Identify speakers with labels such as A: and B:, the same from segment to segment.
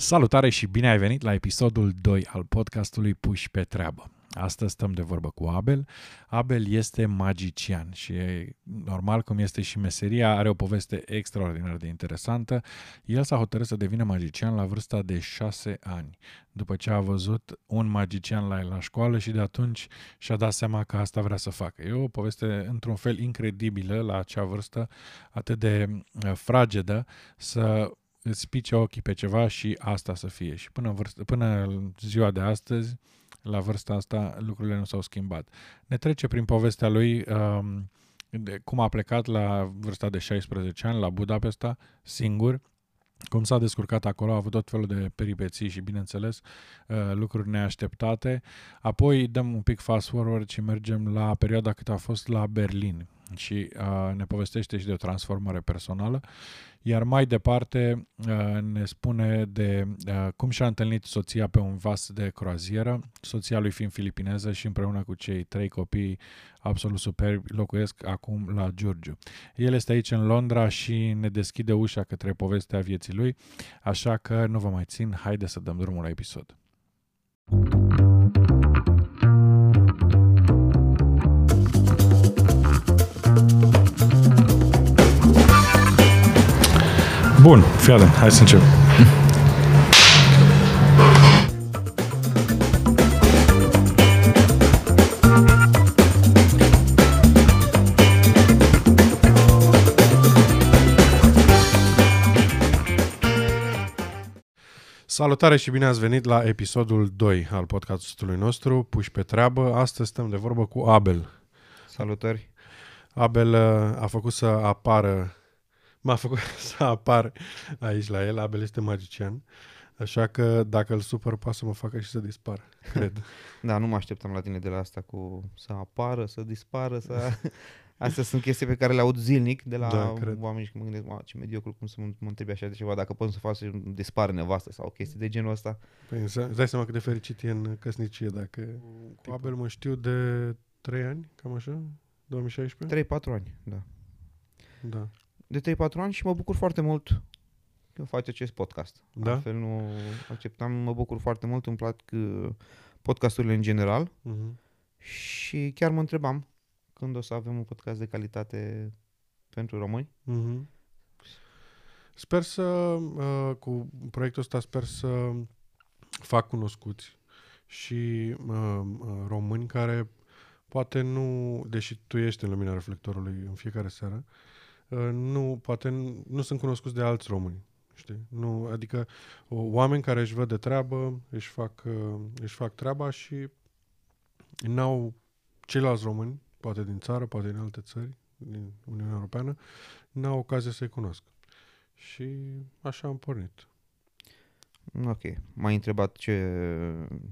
A: Salutare și bine ai venit la episodul 2 al podcastului Puși pe treabă. Astăzi stăm de vorbă cu Abel. Abel este magician și normal cum este și meseria, are o poveste extraordinar de interesantă. El s-a hotărât să devină magician la vârsta de 6 ani, după ce a văzut un magician la el la școală și de atunci și-a dat seama că asta vrea să facă. E o poveste într-un fel incredibilă la acea vârstă, atât de uh, fragedă, să îți pice ochii pe ceva și asta să fie. Și până, vârstă, până ziua de astăzi, la vârsta asta, lucrurile nu s-au schimbat. Ne trece prin povestea lui um, de cum a plecat la vârsta de 16 ani la Budapesta, singur, cum s-a descurcat acolo, a avut tot felul de peripeții și, bineînțeles, uh, lucruri neașteptate. Apoi dăm un pic fast forward și mergem la perioada cât a fost la Berlin și uh, ne povestește și de o transformare personală. Iar mai departe uh, ne spune de uh, cum și-a întâlnit soția pe un vas de croazieră, soția lui fiind filipineză și împreună cu cei trei copii absolut superbi locuiesc acum la Giurgiu. El este aici în Londra și ne deschide ușa către povestea vieții lui, așa că nu vă mai țin, haide să dăm drumul la episod. Bun, fii atent, hai să încep. Salutare și bine ați venit la episodul 2 al podcastului nostru, Puși pe treabă. Astăzi stăm de vorbă cu Abel.
B: Salutări.
A: Abel uh, a făcut să apară m-a făcut să apar aici la el. Abel este magician. Așa că dacă îl supăr, poate să mă facă și să dispară, cred.
B: da, nu mă așteptam la tine de la asta cu să apară, să dispară, să... Astea sunt chestii pe care le aud zilnic de la da, oameni și mă gândesc, ce mediocru, cum să mă, mă întrebi așa de ceva, dacă pot să fac să dispară nevastă sau chestii de genul ăsta.
A: Păi îți dai seama cât de fericit e în căsnicie dacă... Cu Abel mă știu de 3 ani, cam așa, 2016?
B: 3-4 ani, da.
A: Da
B: de 3-4 ani și mă bucur foarte mult că faci acest podcast.
A: Da?
B: Altfel nu acceptam, mă bucur foarte mult, îmi plac uh, podcasturile în general uh-huh. și chiar mă întrebam când o să avem un podcast de calitate pentru români. Uh-huh.
A: Sper să, uh, cu proiectul ăsta, sper să fac cunoscuți și uh, uh, români care poate nu, deși tu ești în lumina reflectorului în fiecare seară, uh, Uh, nu, poate nu sunt cunoscuți de alți români. Știi? Nu, adică oameni care își văd de treabă, își fac, uh, își fac treaba și n-au ceilalți români, poate din țară, poate din alte țări, din Uniunea Europeană, n-au ocazie să-i cunosc. Și așa am pornit.
B: Ok. M-ai întrebat ce,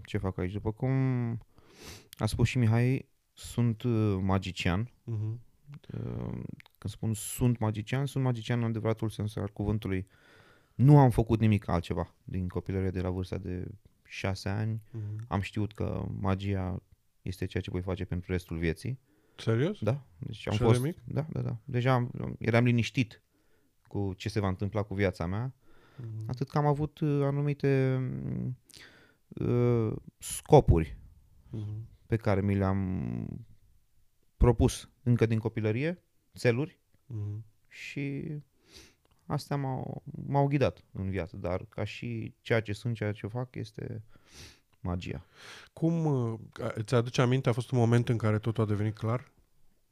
B: ce fac aici. După cum a spus și Mihai, sunt uh, magician. Uh-huh. Când spun sunt magician, sunt magician în adevăratul sens al cuvântului. Nu am făcut nimic altceva din copilărie de la vârsta de șase ani. Mm-hmm. Am știut că magia este ceea ce voi face pentru restul vieții.
A: Serios?
B: Da. Deci am Și fost, mic? Da, da, da. Deja am, eram liniștit cu ce se va întâmpla cu viața mea. Mm-hmm. Atât că am avut uh, anumite uh, scopuri mm-hmm. pe care mi le-am propus încă din copilărie, țeluri mm-hmm. și astea m-au, m-au ghidat în viață, dar ca și ceea ce sunt, ceea ce fac este magia.
A: Cum uh, îți aduce aminte, a fost un moment în care totul a devenit clar?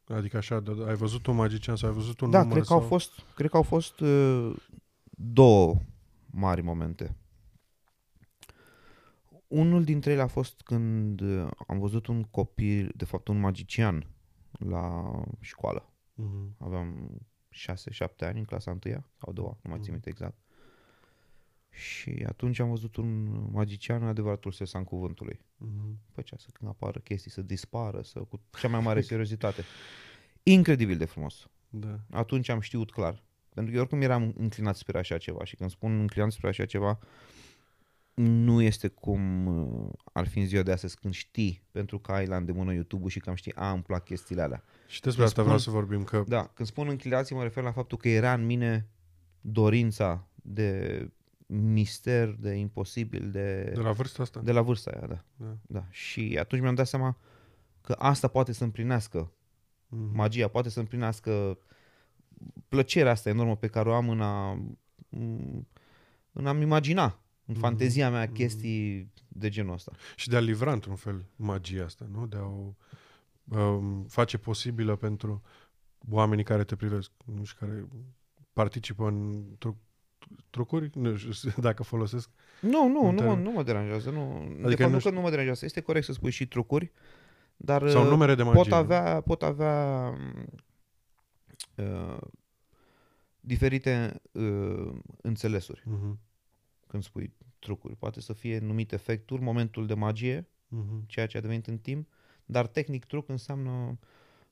A: Adică așa, ai văzut un magician sau ai văzut un
B: da,
A: număr?
B: cred că, sau... au fost, cred că au fost uh, două mari momente. Unul dintre ele a fost când uh, am văzut un copil, de fapt un magician, la școală. Uh-huh. Aveam 6-7 ani în clasa 1 sau 2, nu mai țin mhm. minte exact. Și atunci am văzut un magician în adevăratul sens al cuvântului. Uh-huh. Făcea să când apară chestii, să dispară, să cu cea mai mare seriozitate. Incredibil de frumos.
A: Da.
B: Atunci am știut clar. Pentru că eu oricum eram înclinat spre așa ceva și când spun înclinat spre așa ceva, nu este cum uh, ar fi în ziua de astăzi când știi, pentru că ai la îndemână YouTube-ul și cam știi, a, îmi plac chestiile alea.
A: Și despre asta spun, vreau să vorbim. Că...
B: Da, când spun închiliații mă refer la faptul că era în mine dorința de mister, de imposibil, de,
C: De la vârsta asta?
B: de la vârsta aia, da.
C: Da.
B: da. Și atunci mi-am dat seama că asta poate să împlinească
C: Mhm.
B: magia, poate să împlinească plăcerea asta enormă pe care o am în a, în a-mi imagina, în
C: Mhm.
B: fantezia mea,
C: Mhm.
B: chestii de genul ăsta.
C: Și de a livra într-un fel magia asta, nu? De a o um, face posibilă pentru oamenii care te privesc, nu știu, care participă în tru- trucuri, nu știu dacă folosesc.
B: Nu, nu,
C: Un
B: nu mă,
C: termen.
B: nu mă deranjează. Nu. Adică
C: Adică
B: de fapt,
C: nu
B: nu
C: știu-
B: că nu mă deranjează. Este corect să spui și trucuri, dar
C: Sau
B: uh,
C: numere de magie.
B: pot
C: nu?
B: avea, pot avea uh, diferite uh, înțelesuri
C: Mhm,
B: când spui trucuri. Poate să fie numit efectul, momentul de magie,
C: mhm,
B: ceea ce a devenit în timp, dar tehnic truc înseamnă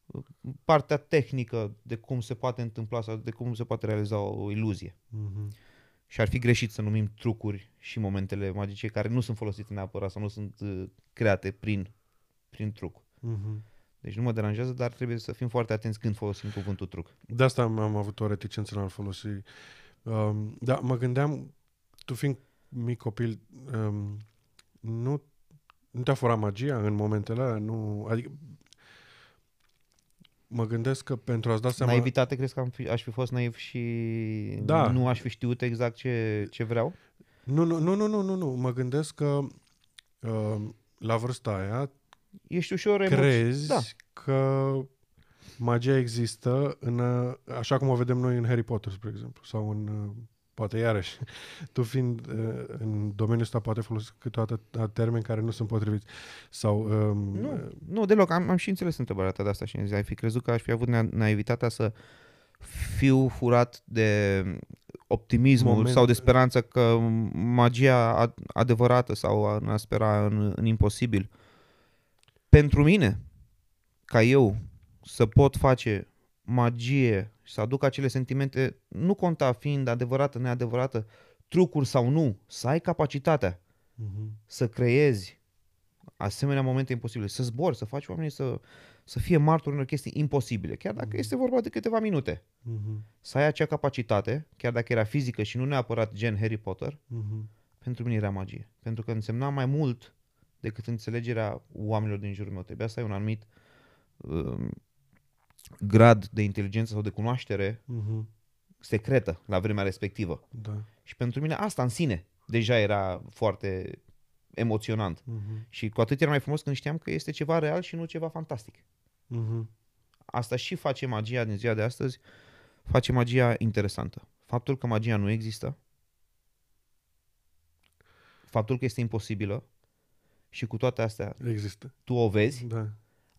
B: uh, partea tehnică de cum se poate întâmpla sau de cum se poate realiza o iluzie.
C: mhm.
B: Și ar fi greșit să numim trucuri și momentele magice care nu sunt folosite neapărat sau nu sunt uh, create prin, prin truc.
C: Mhm.
B: Deci nu mă deranjează, dar trebuie să fim foarte atenți când folosim cuvântul truc.
C: De asta am, am avut o reticență în a-l folosi. Um, da, mă gândeam, tu fiind mic copil, um, nu, nu te-a furat magia în momentele alea? Nu, adică mă gândesc că pentru a-ți da seama...
B: Naivitate, crezi că am fi, aș fi fost naiv și
C: Da.
B: nu aș fi știut exact ce, ce vreau?
C: Nu, nu, nu, nu, nu, nu, nu. Mă gândesc că uh, la vârsta aia
B: Ești ușor emoț-
C: crezi
B: Da.
C: că magia există în, uh, așa cum o vedem noi în Harry Potter, spre exemplu, sau în, uh, poate iarăși, tu fiind uh, în domeniul ăsta poate folosi câteodată termeni care nu sunt potriviți. Sau, um,
B: Nu, nu deloc. Am, am și înțeles întrebarea ta de asta și ai fi crezut că aș fi avut na- naivitatea să fiu furat de optimismul
C: Moment-
B: sau de speranță că magia ad- adevărată sau a, a spera în, în imposibil. Pentru mine, ca eu să pot face magie și să aduc acele sentimente, nu conta fiind adevărată, neadevărată, trucuri sau nu, să ai capacitatea
C: mhm,
B: să creezi asemenea momente imposibile, să zbori, să faci oamenii să, să fie martori unor chestii imposibile, chiar dacă este vorba de câteva minute.
C: mhm,
B: Să ai acea capacitate, chiar dacă era fizică și nu neapărat gen Harry Potter,
C: mhm,
B: pentru mine era magie. Pentru că însemna mai mult decât înțelegerea oamenilor din jurul meu. Trebuia să ai un anumit um, grad de inteligență sau de cunoaștere
C: mhm,
B: secretă la vremea respectivă.
C: da,
B: Și pentru mine asta în sine deja era foarte emoționant.
C: mhm,
B: Și cu atât era mai frumos când știam că este ceva real și nu ceva fantastic.
C: mhm,
B: Asta și face magia din ziua de astăzi, face magia interesantă. Faptul că magia nu există, faptul că este imposibilă și cu toate astea
C: există.
B: tu o vezi,
C: Da,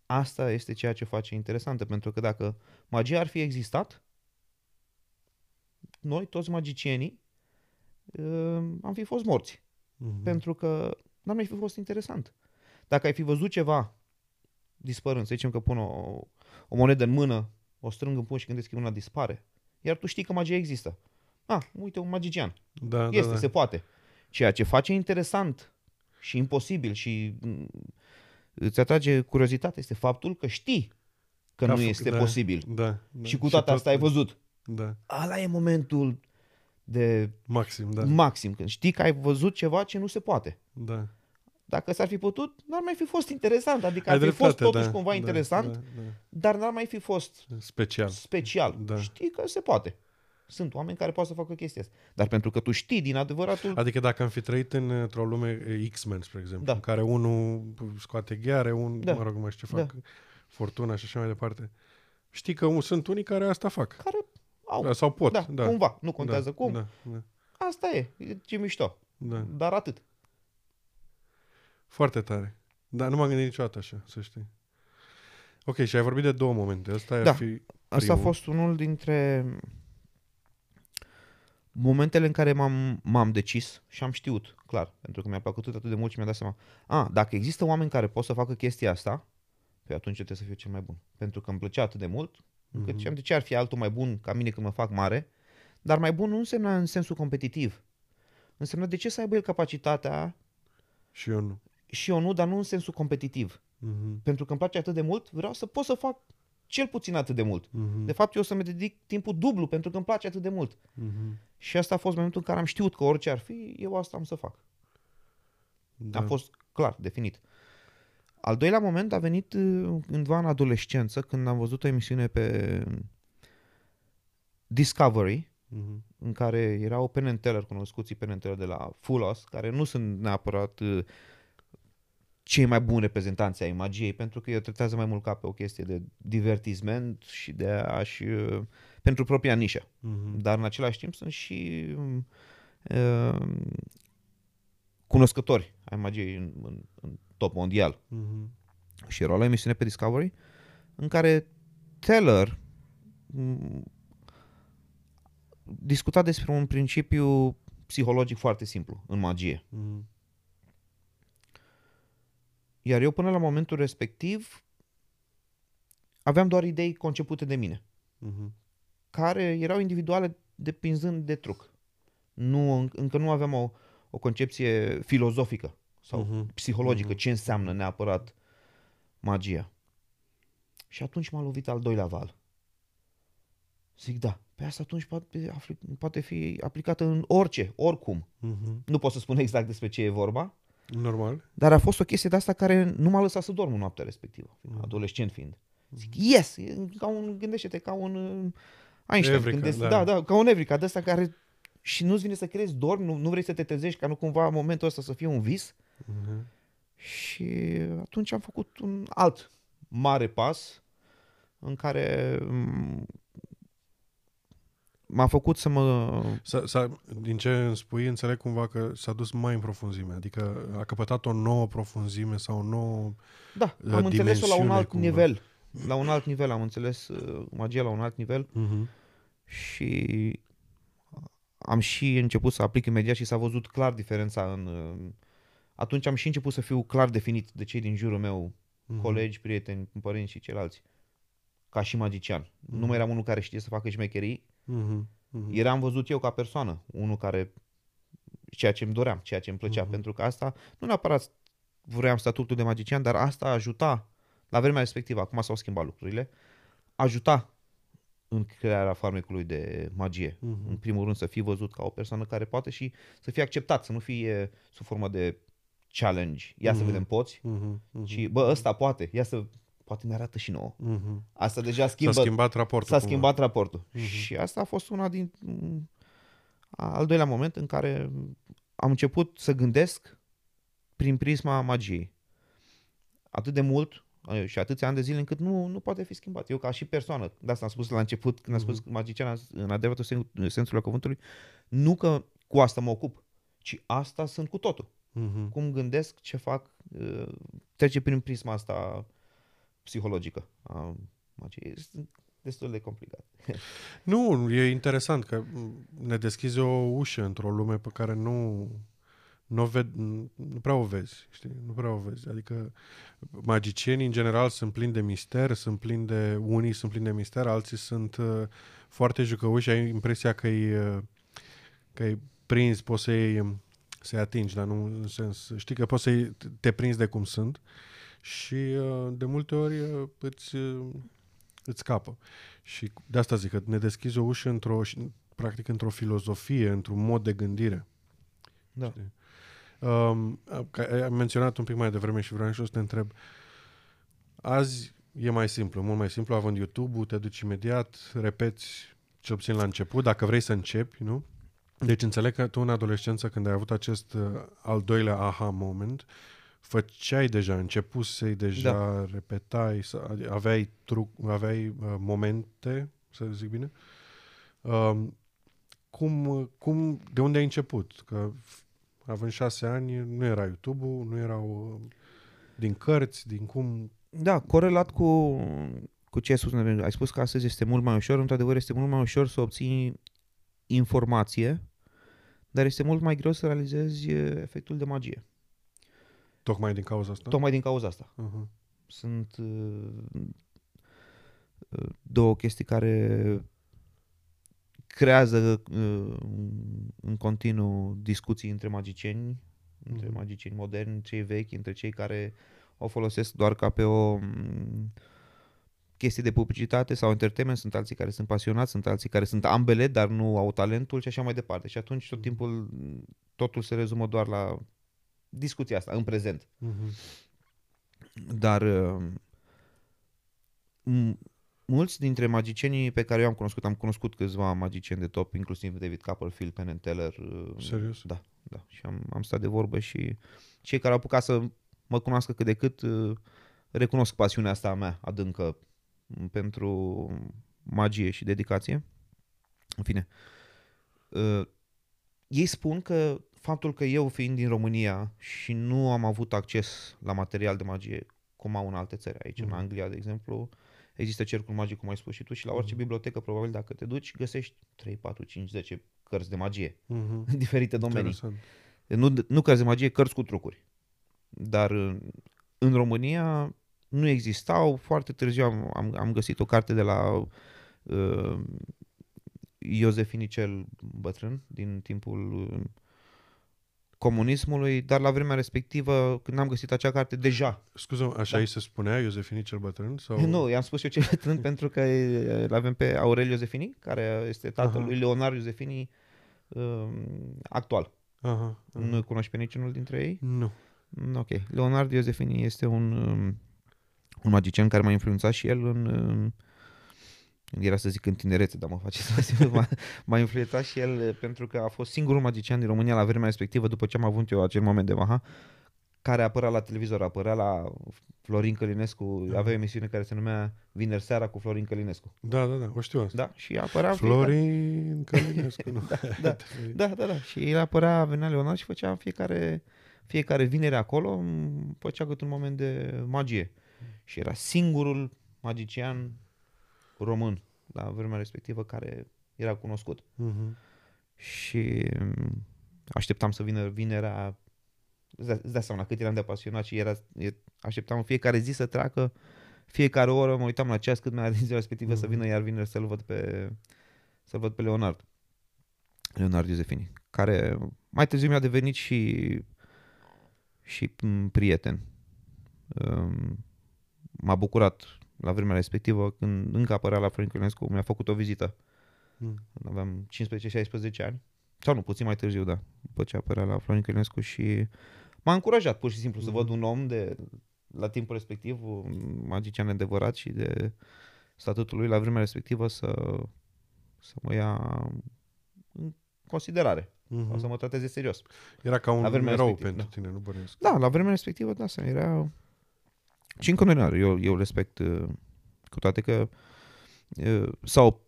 B: asta este ceea ce face interesantă. Pentru că dacă magia ar fi existat, noi, toți magicienii, uh, am fi fost morți.
C: mhm,
B: pentru că n-ar mai fi fost interesant. Dacă ai fi văzut ceva dispărând, să zicem că pun o, o monedă în mână, o strâng în pun și gândesc că una dispare, iar tu știi că magia există. Ah, uite, un magician.
C: da,
B: Este,
C: da, da.
B: se poate. Ceea ce face interesant și imposibil și mm, îți atrage curiozitate este faptul că știi că
C: Că a
B: nu
C: fă-
B: este
C: da.
B: posibil.
C: Da, da.
B: Și cu toate
C: tot-
B: astea ai văzut.
C: Da,
B: Ala e momentul de
C: maxim, da,
B: maxim, când știi că ai văzut ceva ce nu se poate.
C: da.
B: Dacă s-ar fi putut, n-ar mai fi fost interesant. Adică
C: Ai
B: ar fi fost
C: dreptate,
B: totuși
C: da,
B: cumva
C: da,
B: interesant,
C: Da, da.
B: dar n-ar mai fi fost
C: Special.
B: special.
C: Da.
B: Știi că se poate. Sunt oameni care pot să facă chestia asta. Dar pentru că tu știi din adevăratul...
C: Adică dacă am fi trăit în, într-o lume e, X-Men, spre exemplu,
B: Da.
C: în care unul scoate gheare, un,
B: Da.
C: mă rog, mai știu ce fac,
B: Da.
C: fortuna și așa mai departe. Știi că un- sunt unii care asta fac.
B: care au...
C: Da, sau pot.
B: da,
C: da.
B: cumva. Nu contează
C: da,
B: cum.
C: Da, da,
B: Asta e. E ce mișto.
C: da.
B: Dar atât.
C: Foarte tare. Dar nu m-am gândit niciodată așa, să știi. Ok, și ai vorbit de două momente. Asta ar
B: Da.
C: fi
B: Asta a
C: Primul.
B: fost unul dintre momentele în care m-am, m-am decis și am știut, clar, pentru că mi-a plăcut atât de mult și mi-a dat seama, a, dacă există oameni care pot să facă chestia asta, pe atunci trebuie să fiu cel mai bun. Pentru că îmi plăcea atât de mult, încât
C: Mhm.
B: ziceam, de ce ar fi altul mai bun ca mine când mă fac mare, dar mai bun nu însemna în sensul competitiv. Însemna de ce să aibă el capacitatea
C: și eu nu.
B: și eu nu, dar nu în sensul competitiv.
C: Mhm.
B: Pentru că îmi place atât de mult, vreau să pot să fac cel puțin atât de mult.
C: Mhm.
B: De fapt, eu o să-mi dedic timpul dublu pentru că îmi place atât de mult.
C: Mhm.
B: Și asta a fost momentul în care am știut că orice ar fi, eu asta am să fac.
C: Da.
B: A fost clar, definit. Al doilea moment a venit uh, cândva în adolescență, când am văzut o emisiune pe Discovery,
C: Mhm.
B: în care erau Penn and Teller, cunoscuții Penn and Teller de la Fulos, care nu sunt neapărat uh, cei mai buni reprezentanți ai magiei, pentru că ei o tratează mai mult ca pe o chestie de divertisment și de a-și, uh, pentru propria nișă.
C: Mhm.
B: Dar în același timp sunt și um, uh, cunoscători ai magiei în, în, în top mondial.
C: Mhm.
B: Și era la o emisiune pe Discovery în care Teller m, discuta despre un principiu psihologic foarte simplu în magie.
C: Mhm.
B: Iar eu până la momentul respectiv aveam doar idei concepute de mine,
C: Mhm.
B: care erau individuale depinzând de truc. Nu, în- încă nu aveam o, o concepție filozofică sau
C: Mhm.
B: psihologică,
C: Mhm.
B: ce înseamnă neapărat magia. Și atunci m-a lovit al doilea val. Zic, da, pe asta atunci poate, afli- poate fi aplicată în orice, oricum.
C: Mhm.
B: Nu pot să spun exact despre ce e vorba,
C: Normal.
B: dar a fost o chestie de asta care nu m-a lăsat să dorm în noaptea respectivă,
C: Mhm.
B: adolescent fiind. Zic, yes, e ca un, gândește-te ca un uh, Einstein.
C: Evrica,
B: gândesc,
C: da.
B: da. da, ca un Evrica, de ăsta care și nu-ți vine să crezi, dormi, nu, nu vrei să te trezești ca nu cumva momentul ăsta să fie un vis.
C: Mhm.
B: Și atunci am făcut un alt mare pas în care mm, m-a făcut să mă...
C: S-a, s-a, din ce îmi spui, înțeleg cumva că s-a dus mai în profunzime, adică a căpătat o nouă profunzime sau o nouă...
B: Da,
C: La
B: am înțeles-o la un
C: dimensiune
B: alt
C: cumva.
B: nivel. La un alt nivel am înțeles uh, magia la un alt nivel
C: Mhm.
B: și am și început să aplic imediat și s-a văzut clar diferența în... uh, Atunci am și început să fiu clar definit de cei din jurul meu,
C: Mhm.
B: colegi, prieteni, părinți și ceilalți, ca și magician.
C: Mhm.
B: Nu mai eram unul care știe să facă șmecherii,
C: Mhm. Mhm.
B: eram văzut eu ca persoană, unul care ceea ce îmi doream, ceea ce îmi plăcea,
C: Mhm.
B: pentru că asta nu neapărat vreau statutul de magician, dar asta ajuta la vremea respectivă, acum s-au schimbat lucrurile, ajuta în crearea farmecului de magie.
C: Mhm.
B: În primul rând să fii văzut ca o persoană care poate și să fie acceptat, să nu fie sub formă de challenge. Ia să
C: Mhm.
B: vedem, poți?
C: Mhm. Mhm.
B: Și bă, ăsta poate, ia să poate ne arată și nouă.
C: Mhm.
B: Asta deja
C: S-a
B: schimbă
C: schimbat raportul.
B: S-a
C: cumva.
B: schimbat raportul.
C: Mhm.
B: Și asta a fost una din m, al doilea moment în care am început să gândesc prin prisma magiei. Atât de mult eh, și atâția ani de zile încât nu, nu poate fi schimbat. Eu ca și persoană, de asta am spus la început, când am spus
C: Mhm.
B: magician în adevăratul sen- sensul al cuvântului, nu că cu asta mă ocup, ci asta sunt cu totul.
C: Mhm.
B: Cum gândesc, ce fac, eh, trece prin prisma asta psihologică a magiei. Este destul de complicat.
C: Nu, e interesant că m, ne deschizi o ușă într-o lume pe care nu, nu, o ved, nu prea o vezi, știi? Nu prea o vezi. Adică magicienii în general sunt plini de mister, sunt plini de, unii sunt plini de mister, alții sunt uh, foarte jucăuși, ai impresia că îi, uh, că îi prinzi, poți să-i, să-i atingi, dar nu în sens, știi că poți să te prinzi de cum sunt și uh, de multe ori uh, îți, uh, îți scapă. Și de asta zic că ne deschizi o ușă într-o, și- practic într-o filozofie, într-un mod de gândire.
B: Da.
C: Știi? Um, că ai menționat un pic mai devreme și vreau și eu să te întreb. Azi e mai simplu, mult mai simplu, având YouTube-ul, te duci imediat, repeți cel puțin la început, dacă vrei să începi, nu? Deci înțeleg că tu în adolescență, când ai avut acest uh, al doilea aha moment, făceai deja, începusei deja, da. repetai, să- aveai, truc, aveai uh, momente, să zic bine. Um, cum, cum, de unde ai început? Că f- având șase ani, nu era YouTube-ul, nu erau uh, din cărți, din cum...
B: Da, corelat cu, cu ce ai spus, ai spus că astăzi este mult mai ușor, într-adevăr este mult mai ușor să obții informație, dar este mult mai greu să realizezi e, efectul de magie.
C: Tocmai din cauza asta?
B: Tocmai din cauza asta.
C: Uh-huh.
B: Sunt uh, uh, două chestii care creează uh, în continuu discuții între magicieni, între
C: Mhm.
B: magicieni moderni, cei vechi, între cei care o folosesc doar ca pe o mm, chestii de publicitate sau entertainment, sunt alții care sunt pasionați, sunt alții care sunt ambele, dar nu au talentul și așa mai departe. Și atunci tot timpul totul se rezumă doar la discuția asta, în prezent.
C: Mhm.
B: Dar uh, m- mulți dintre magicienii pe care eu am cunoscut, am cunoscut câțiva magicieni de top, inclusiv David Copperfield, Penn and Teller. uh,
C: Serios?
B: Da, da. Și am, am stat de vorbă și cei care au apucat să mă cunoască cât de cât uh, recunosc pasiunea asta a mea adâncă m, pentru magie și dedicație. În fine. Uh, ei spun că faptul că eu fiind din România și nu am avut acces la material de magie cum au în alte țări, aici în
C: Mhm.
B: Anglia, de exemplu, există cercul magic, cum ai spus și tu, și la orice
C: Mhm.
B: bibliotecă, probabil, dacă te duci, găsești 3, 4, 5, 10 cărți de magie
C: Mhm.
B: în diferite domenii.
C: Interesant.
B: Nu, nu cărți de magie, cărți cu trucuri. Dar în, în România nu existau. Foarte târziu am, am, am găsit o carte de la uh, Iosefini cel bătrân din timpul uh, comunismului, dar la vremea respectivă, când am găsit acea carte, deja.
C: Scuză, așa
B: Da.
C: îi se spunea Iosefini cel bătrân? Sau...
B: Nu, i-am spus eu cel bătrân pentru că îl avem pe Aurel Iosefini, care este tatăl
C: Aha.
B: lui Leonard Iosefini uh, actual.
C: Aha, aha.
B: Nu cunoști pe niciunul dintre ei?
C: Nu.
B: Mm, Ok. Leonardo Iosefini este un, um, un magician care m-a influențat și el în... um, Era să zic în tinerețe, dar mă face să simt, m-a, m-a influențat și el uh, pentru că a fost singurul magician din România la vremea respectivă, după ce am avut eu acel moment de maha, care apărea la televizor, apărea la Florin Călinescu, avea o emisiune care se numea Vineri seara cu Florin Călinescu.
C: Da, da, da, o știu asta.
B: Da? Și apărea în fiecare-
C: Florin Călinescu, nu?
B: da, Da, da, da. Și el apărea, venea Leonard și făcea în fiecare, fiecare vinere acolo, m, făcea cât un moment de magie. Și era singurul magician român la vremea respectivă care era cunoscut.
C: Mhm.
B: Și m, așteptam să vină vinerea, îți dai, îți dai seama cât eram de apasionat și era, e- așteptam în fiecare zi să treacă, fiecare oră mă uitam la ceas cât mai din ziua respectivă să
C: Mhm.
B: vină iar vineri să-l văd pe, să-l văd pe Leonard. Leonard Iosefini, care mai târziu mi-a devenit și și m, prieten. Um, M-a bucurat la vremea respectivă când încă apărea la Florin Călinescu, mi-a făcut o vizită
C: Mm.
B: când aveam 15-16 ani, sau nu, puțin mai târziu, da, după ce apărea la Florin Călinescu și m-a încurajat pur și simplu să
C: Mhm.
B: văd un om de, la timpul respectiv, un magician adevărat și de statutul lui la vremea respectivă să, să mă ia în considerare,
C: Mhm.
B: o să mă trateze serios.
C: Era ca un
B: La vremea
C: erou
B: respectivă,
C: pentru tine, nu bănuiesc.
B: Da, la vremea respectivă, da, să era... Și în continuare, eu, eu respect uh, cu toate că uh, s-au,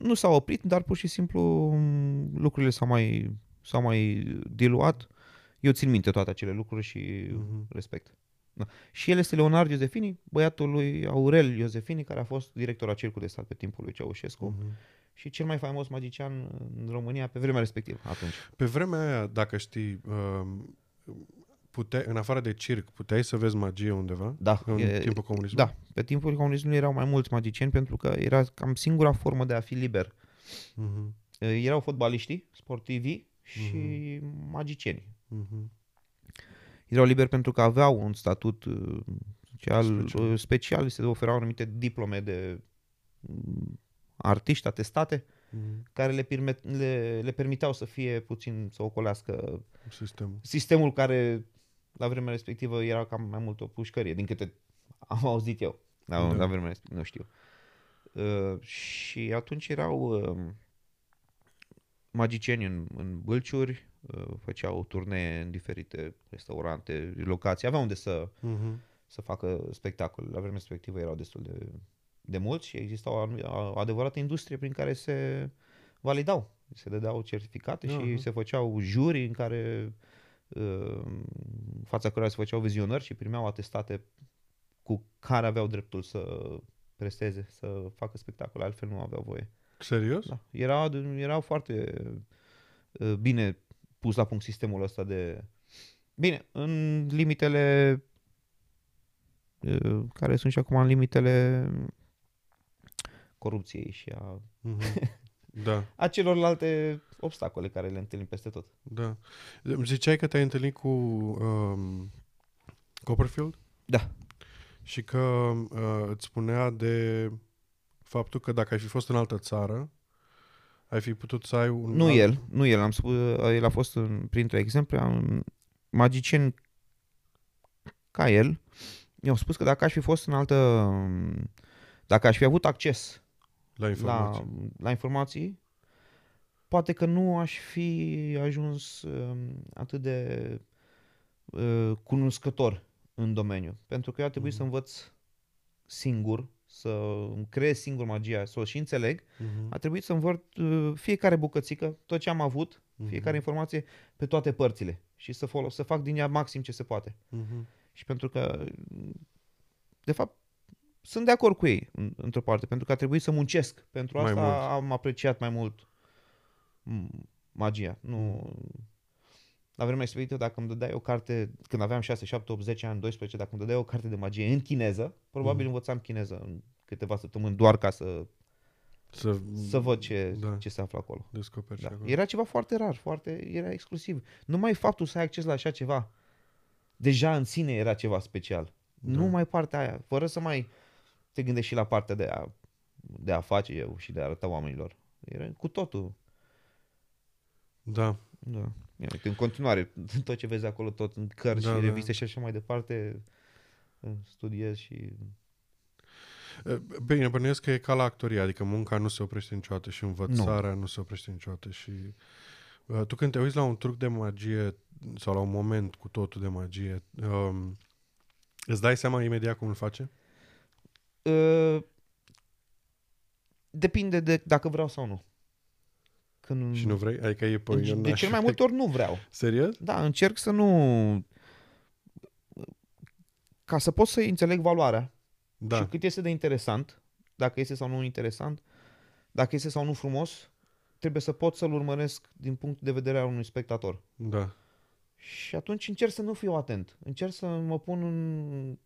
B: nu s-au oprit, dar pur și simplu um, lucrurile s-au mai, s-au mai diluat. Eu țin minte toate acele lucruri și
C: Mhm.
B: respect. Da. Și el este Leonard Iosefini, băiatul lui Aurel Iosefini, care a fost director a Circului de Stat pe timpul lui Ceaușescu
C: Mhm.
B: și cel mai faimos magician în România pe vremea respectivă, atunci.
C: Pe vremea aia, dacă știi, um, puteai, în afară de circ, puteai să vezi magie undeva?
B: Da,
C: În
B: e-
C: timpul comunismului?
B: Da, pe timpul comunismului erau mai mulți magicieni pentru că era cam singura formă de a fi liber.
C: Mhm.
B: Eh, Erau fotbaliștii, sportivii și magicienii.
C: Mhm.
B: Erau liberi pentru că aveau un statut uh, special,
C: Special.
B: special. special se oferau anumite diplome de mm, artiști atestate
C: Mhm.
B: care le, permet, le, le permiteau să fie puțin, să ocolească
C: Sistemul.
B: sistemul care la vremea respectivă era cam mai mult o pușcărie, din câte am auzit eu. La,
C: Da.
B: da. la vremea respectivă, nu știu. Uh, și atunci erau uh, magicieni în, în bâlciuri, uh, făceau turnee în diferite restaurante, locații, aveau unde să,
C: Mhm.
B: să facă spectacole. La vremea respectivă erau destul de, de mulți și exista o, anu- o adevărată industrie prin care se validau, se dădeau certificate și
C: Aha.
B: se făceau juri în care uh, în fața cărora se făceau vizionări și primeau atestate cu care aveau dreptul să presteze, să facă spectacole, altfel nu aveau voie.
C: Serios?
B: Da. Era, era foarte uh, bine pus la punct sistemul ăsta de... Bine, în limitele uh, care sunt și acum în limitele corupției și a,
C: Mhm. Da,
B: a celorlalte obstacole care le întâlnim peste tot.
C: da. Îmi ziceai că te-ai întâlnit cu um, Copperfield?
B: Da.
C: Și că uh, îți spunea de faptul că dacă ai fi fost în altă țară, ai fi putut să ai un...
B: Nu
C: alt...
B: el, nu el, am spus, el a fost în, printre exemple, am, magicieni ca el, mi-au spus că dacă aș fi fost în altă, dacă aș fi avut acces
C: La informații.
B: la, la informații, poate că nu aș fi ajuns um, atât de uh, cunoscător în domeniu. Pentru că eu a trebuit
C: Mhm.
B: să învăț singur, să îmi creez singur magia, să o și înțeleg.
C: Mhm.
B: A trebuit să învăț uh, fiecare bucățică, tot ce am avut,
C: Mhm.
B: fiecare informație pe toate părțile și să, folo- să fac din ea maxim ce se poate.
C: Mhm.
B: Și pentru că, de fapt, sunt de acord cu ei, în- într-o parte, pentru că a trebuit să muncesc. Pentru
C: Mai
B: asta
C: mult.
B: am apreciat mai mult m, magia. Nu... La vremea respectivă, dacă îmi dădeai o carte, când aveam 6, 7, 8, 10 ani, 12, dacă îmi dădeai o carte de magie în chineză, probabil
C: Mhm.
B: învățam chineză în câteva săptămâni, doar ca să,
C: Să,
B: să văd ce,
C: Da.
B: ce se află acolo.
C: descoperi
B: Da.
C: și acolo.
B: Era ceva foarte rar, foarte, era exclusiv. Numai faptul să ai acces la așa ceva, deja în sine era ceva special.
C: Da.
B: Da. Numai partea aia, fără să mai te gândești și la partea de a, de a face eu și de a arăta oamenilor. Era cu totul.
C: Da.
B: Da. Ia uite, În continuare, tot ce vezi acolo, tot în cărți
C: Da,
B: și
C: da.
B: reviste și așa mai departe, studiez și...
C: E, Bine, bănuiesc că e ca la actorie, adică munca nu se oprește niciodată și învățarea nu, nu se oprește niciodată și uh, tu când te uiți la un truc de magie sau la un moment cu totul de magie, um, îți dai seama imediat cum îl face?
B: Uh, depinde de dacă vreau sau nu. Când,
C: Și nu vrei? Adică e pe
B: de, de cel mai multe ori nu vreau.
C: Serios?
B: Da, încerc să nu... Ca să pot să înțeleg valoarea
C: Da.
B: și cât este de interesant, dacă este sau nu interesant, dacă este sau nu frumos, trebuie să pot să-l urmăresc din punct de vedere al unui spectator.
C: Da.
B: Și atunci încerc să nu fiu atent. Încerc să mă pun în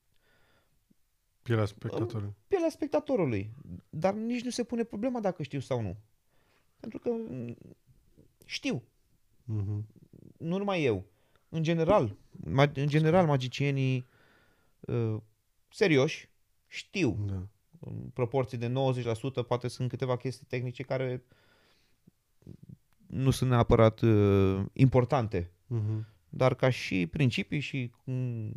C: Pielea spectatorului.
B: pielea spectatorului. Dar nici nu se pune problema dacă știu sau nu. Pentru că mm, știu.
C: Mhm.
B: nu numai eu, în general, ma- în general magicienii uh, serioși știu
C: Da.
B: în proporții de 90%, poate sunt câteva chestii tehnice care nu sunt neapărat uh, importante,
C: Mhm.
B: dar ca și principii și mm,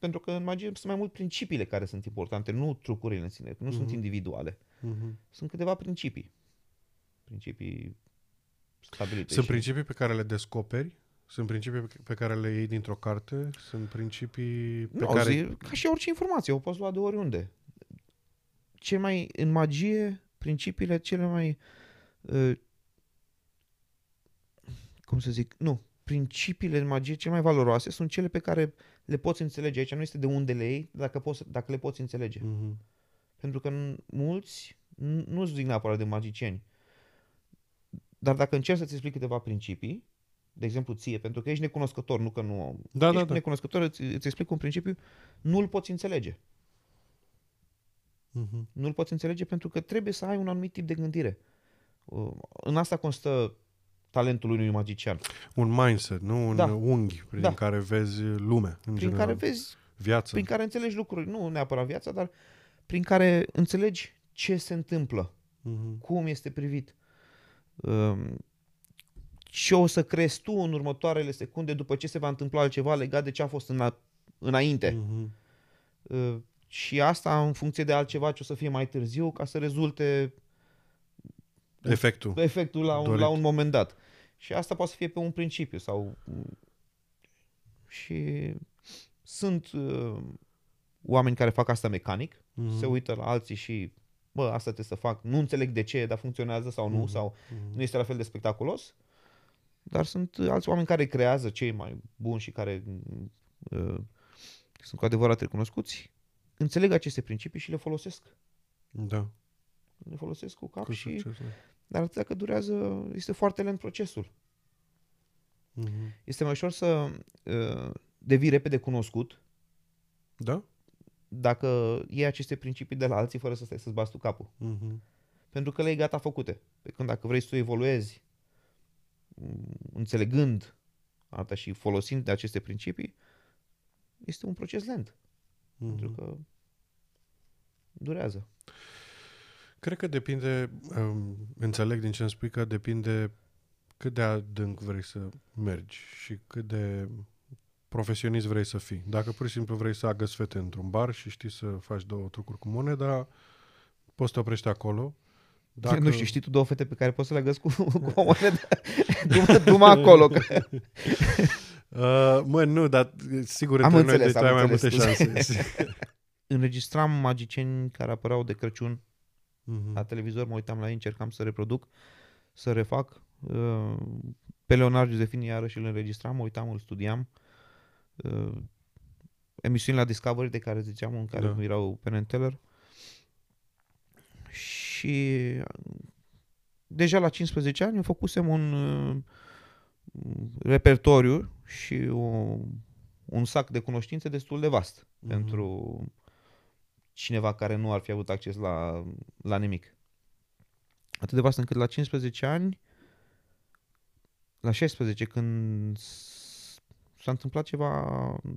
B: pentru că în magie sunt mai mult principiile care sunt importante, nu trucurile în sine, nu sunt
C: Mhm.
B: individuale.
C: Mhm.
B: Sunt câteva principii. Principii stabilite.
C: Sunt
B: și-
C: principii pe care le descoperi? Sunt principii pe- pe care le iei dintr-o carte? Sunt principii pe
B: Nu,
C: care...
B: zi, ca și orice informație, o poți lua de oriunde. Ce mai, în magie, principiile cele mai, uh, cum să zic, nu, principiile în magie cele mai valoroase sunt cele pe care le poți înțelege. Aici nu este de unde le iei, dacă, poți, dacă le poți înțelege.
C: Mhm.
B: Pentru că n- mulți n- nu zic neapărat de magicieni. Dar dacă încerci să-ți explic câteva principii, de exemplu ție, pentru că ești necunoscător, nu că nu...
C: Da,
B: ești
C: da, da.
B: necunoscător, îți, îți explic un principiu, nu-l poți înțelege.
C: Mhm.
B: Nu-l poți înțelege pentru că trebuie să ai un anumit tip de gândire. Uh, În asta constă talentul unui magician.
C: Un mindset, nu un
B: Da.
C: unghi prin
B: Da.
C: care vezi lumea, în
B: Prin
C: general.
B: care vezi,
C: Viața.
B: prin care înțelegi lucruri, nu neapărat viața, dar prin care înțelegi ce se întâmplă.
C: Mhm.
B: cum este privit, um, ce o să crezi tu în următoarele secunde după ce se va întâmpla altceva legat de ce a fost în înainte.
C: Mhm.
B: Uh, Și asta în funcție de altceva ce o să fie mai târziu ca să rezulte
C: Efectul.
B: efectul la un,
C: Dorit.
B: la un moment dat. Și asta poate să fie pe un principiu sau și sunt uh, oameni care fac asta mecanic,
C: Mhm.
B: se uită la alții și bă, asta trebuie să fac, nu înțeleg de ce, dar funcționează sau nu,
C: Mhm.
B: sau
C: Mhm.
B: nu este la fel de spectaculos, dar sunt alți oameni care creează cei mai buni și care uh, sunt cu adevărat recunoscuți, înțeleg aceste principii și le folosesc.
C: Da,
B: Le folosesc cu cap
C: cu
B: și...
C: succes. Da.
B: Dar atâta că durează, este foarte lent procesul.
C: Mhm.
B: Este mai ușor să uh, devii repede cunoscut
C: Da?
B: dacă iei aceste principii de la alții fără să stai să-ți bați tu capul.
C: Mhm.
B: Pentru că le ai gata făcute. Pe când dacă vrei să tu evoluezi m, înțelegând asta și folosind de aceste principii, este un proces lent. Pentru
C: Mhm.
B: că durează.
C: Cred că depinde, um, înțeleg din ce îmi spui că depinde cât de adânc vrei să mergi și cât de profesionist vrei să fii. Dacă pur și simplu vrei să agăți fete într-un bar și știi să faci două trucuri cu moneda, poți să te oprești acolo.
B: Dacă... Nu știu, știi tu două fete pe care poți să le agăți cu, cu o monedă? du-mă, du-mă acolo. Că...
C: Uh, mă, nu, dar sigur
B: Am
C: între
B: înțeles,
C: noi de
B: am
C: ai mai multe
B: înțeles.
C: șanse.
B: Înregistram magicieni care apăreau de Crăciun
C: Mhm.
B: la televizor, mă uitam la ei, încercam să reproduc, să refac. Uh, Pe Leonard Giuseppini iarăși îl înregistram, mă uitam, îl studiam. Uh, Emisiuni la Discovery de care ziceam, în care
C: Da.
B: erau Penn and Teller. Și deja la 15 ani eu făcusem un uh, repertoriu și o, un sac de cunoștințe destul de vast
C: Mhm.
B: pentru cineva care nu ar fi avut acces la, la nimic. Atât de vast încât la 15 ani, la 16, când s- s-a întâmplat ceva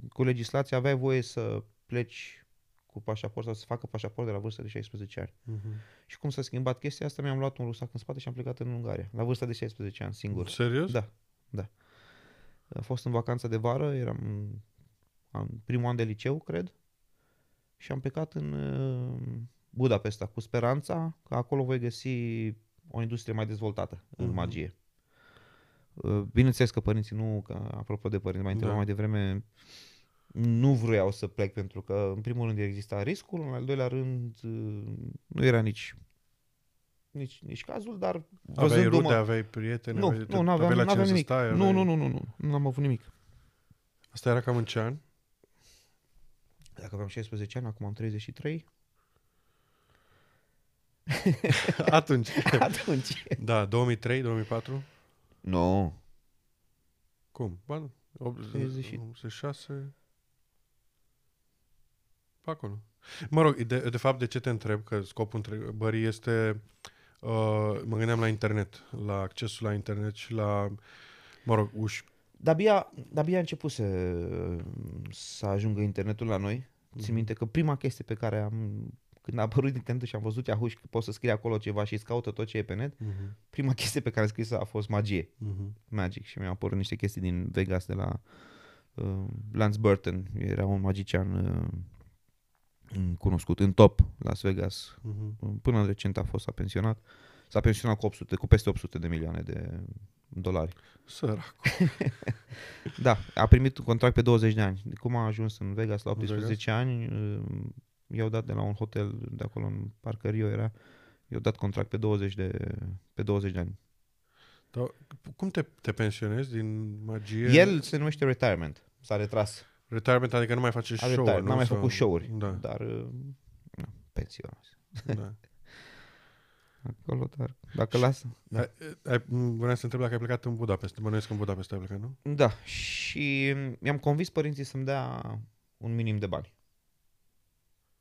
B: cu legislația, aveai voie să pleci cu pașaport sau să facă pașaport de la vârsta de 16 ani.
C: Mhm.
B: Și cum s-a schimbat chestia asta, mi-am luat un rusac în spate și am plecat în Ungaria, la vârsta de 16 ani, singur.
C: Serios?
B: Da, da. A fost în vacanța de vară, eram în primul an de liceu, cred, și am plecat în uh, Budapesta cu speranța că acolo voi găsi o industrie mai dezvoltată în
C: Mhm.
B: magie. Uh, Bineînțeles că părinții nu, că apropo de părinți, mai întrebam
C: Da.
B: mai devreme, nu vroiau să plec pentru că, în primul rând, exista riscul, în al doilea rând, uh, nu era nici nici, nici cazul, dar
C: Aveai
B: văzându-mă...
C: rude, aveai prieteni,
B: Nu,
C: aveai,
B: nu, nu aveam,
C: aveai la
B: nu
C: cine
B: aveam
C: să
B: nimic.
C: stai,
B: Nu,
C: aveai-
B: nu, nu, nu, nu, nu am avut nimic.
C: Asta era cam în ce an?
B: Dacă aveam 16 ani, acum am 33.
C: Atunci.
B: Atunci.
C: Da, 2003, 2004?
B: Nu.
C: Cum? Ba, nu.
B: 30.
C: 86? Pe acolo. Mă rog, de, de fapt, de ce te întreb? Că scopul întrebării este... Uh, mă gândeam la internet, la accesul la internet și la, mă rog, uși.
B: De-abia, de-abia a început să, să ajungă internetul la noi. Țin
C: Mhm.
B: minte că prima chestie pe care am... Când a apărut internetul și am văzut Yahoo și că poți să scrii acolo ceva și îți caută tot ce e pe net,
C: Uh-huh.
B: prima chestie pe care am scris a fost magie.
C: Uh-huh.
B: Magic și mi-au apărut niște chestii din Vegas de la uh, Lance Burton. Era un magician uh, cunoscut în top Las Vegas.
C: Uh-huh.
B: Până recent a fost, a pensionat. S-a pensionat cu, 800, cu peste 800 de milioane de dolari.
C: Sărac.
B: Da, a primit un contract pe 20 de ani. De cum a ajuns în Vegas la
C: În
B: 18 ani, uh, i-au dat de la un hotel de acolo în parcă Rio era, i-au dat contract pe 20 de, pe 20 de ani.
C: Dar cum te, te pensionezi din magie?
B: El se numește retirement. S-a retras.
C: Retirement, adică nu mai face
B: A
C: show
B: retired.
C: nu?
B: N-a mai
C: Sau-
B: făcut show-uri.
C: Da,
B: Dar uh, nu, pensionează.
C: da.
B: Acolo, dar dacă lasă. Da.
C: Ai, ai, vreau să întreb dacă ai plecat în Budapesta. Bănuiesc că în Budapesta ai plecat, nu?
B: Da, și mi-am convins părinții să-mi dea un minim de bani.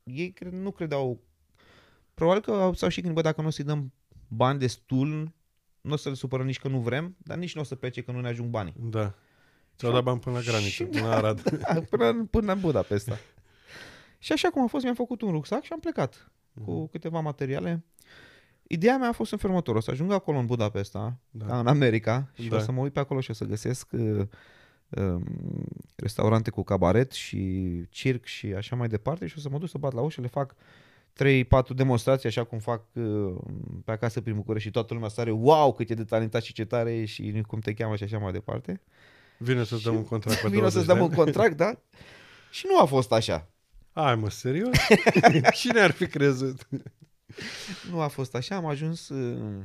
B: Ei cred, nu credeau... Probabil că au- s-au și gândit, bă, dacă nu o să-i dăm bani destul, nu o să-l supărăm nici că nu vrem, dar nici nu o să plece că nu ne ajung banii.
C: Da. Ți-au
B: Și-
C: dat bani până la graniță,
B: și-
C: până la Arad.
B: Da, până, până în Budapesta. și așa cum a fost, mi-am făcut un rucsac și am plecat cu câteva materiale. Ideea mea a fost în felul următor. O să ajung acolo în Budapesta,
C: Da.
B: da. în America, și
C: Da.
B: o să mă uit pe acolo și o să găsesc uh, um, restaurante cu cabaret și circ și așa mai departe și o să mă duc să bat la ușă, le fac 3-4 demonstrații așa cum fac uh, pe acasă prin București și toată lumea sare, wow, cât e de talentat și ce tare e și cum te cheamă și așa mai departe.
C: Vine să-ți dăm un contract pe
B: Vino
C: 20
B: să-ți
C: de
B: dăm un
C: ani.
B: contract, da? Și nu a fost așa.
C: Ai mă, serios? Cine ar fi crezut?
B: Nu a fost așa, am ajuns uh,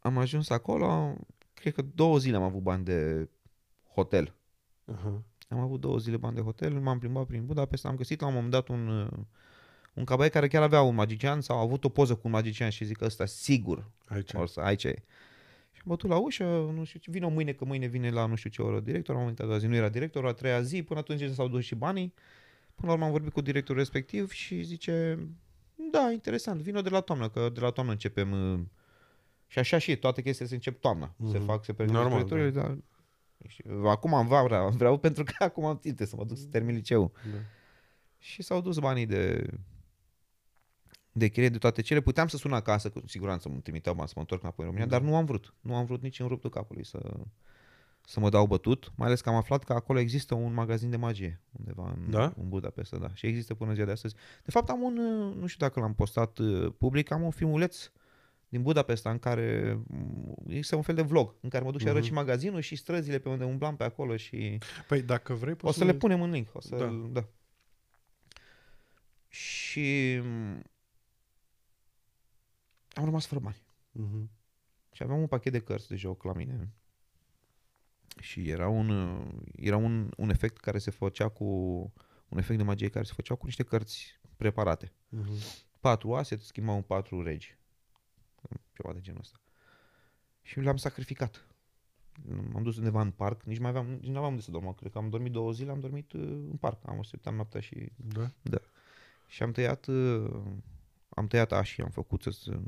B: am ajuns acolo, cred că două zile am avut bani de hotel.
C: Uh-huh.
B: Am avut două zile bani de hotel, m-am plimbat prin Budapesta, am găsit la un moment dat un, uh, un cabaret care chiar avea un magician sau a avut o poză cu un magician și zic că ăsta sigur
C: Aici.
B: or să, aici e. Și am bătut la ușă, nu știu ce, vină mâine, că mâine vine la nu știu ce oră director, am uitat a doua zi, nu era director, a treia zi, până atunci s-au dus și banii. Până la urmă am vorbit cu directorul respectiv și zice, da, interesant, vină de la toamnă, că de la toamnă începem uh, și așa și e, toate chestiile se încep toamna. Se
C: Mhm.
B: fac, se pregătesc
C: Normal,
B: pregătirile, dar și acum am vara, vreau pentru că acum am timp să mă duc să termin liceul.
C: Da.
B: Și s-au dus banii de de chirie de toate cele. Puteam să sun acasă, cu siguranță mă trimiteau bani să mă întorc înapoi în România, dar nu am vrut. Nu am vrut nici în ruptul capului să, să mă dau bătut, mai ales că am aflat că acolo există un magazin de magie undeva în,
C: Da?
B: în Budapesta, da. Și există până ziua de astăzi. De fapt am un, uh, nu știu dacă l-am postat uh, public, am un filmuleț din Budapesta în care mm, există un fel de vlog în care mă duc și arăt
C: Mhm.
B: și magazinul și străzile pe unde umblam pe acolo și
C: Păi dacă vrei
B: o
C: poți
B: să le punem în link. O să,
C: Da.
B: da. da. Și mm, am rămas fără bani.
C: Mhm.
B: Și aveam un pachet de cărți de joc la mine. Și era un, uh, era un, un efect care se făcea cu un efect de magie care se făcea cu niște cărți preparate.
C: Mhm.
B: Patru ase, îți schimbau în patru regi. Ceva de genul ăsta. Și le-am sacrificat. M-am dus undeva în parc, nici mai aveam, nici nu aveam unde să dorm. Cred că am dormit două zile, am dormit uh, în parc. Am așteptat noaptea și
C: Da?
B: și am tăiat uh, am tăiat așa, am făcut să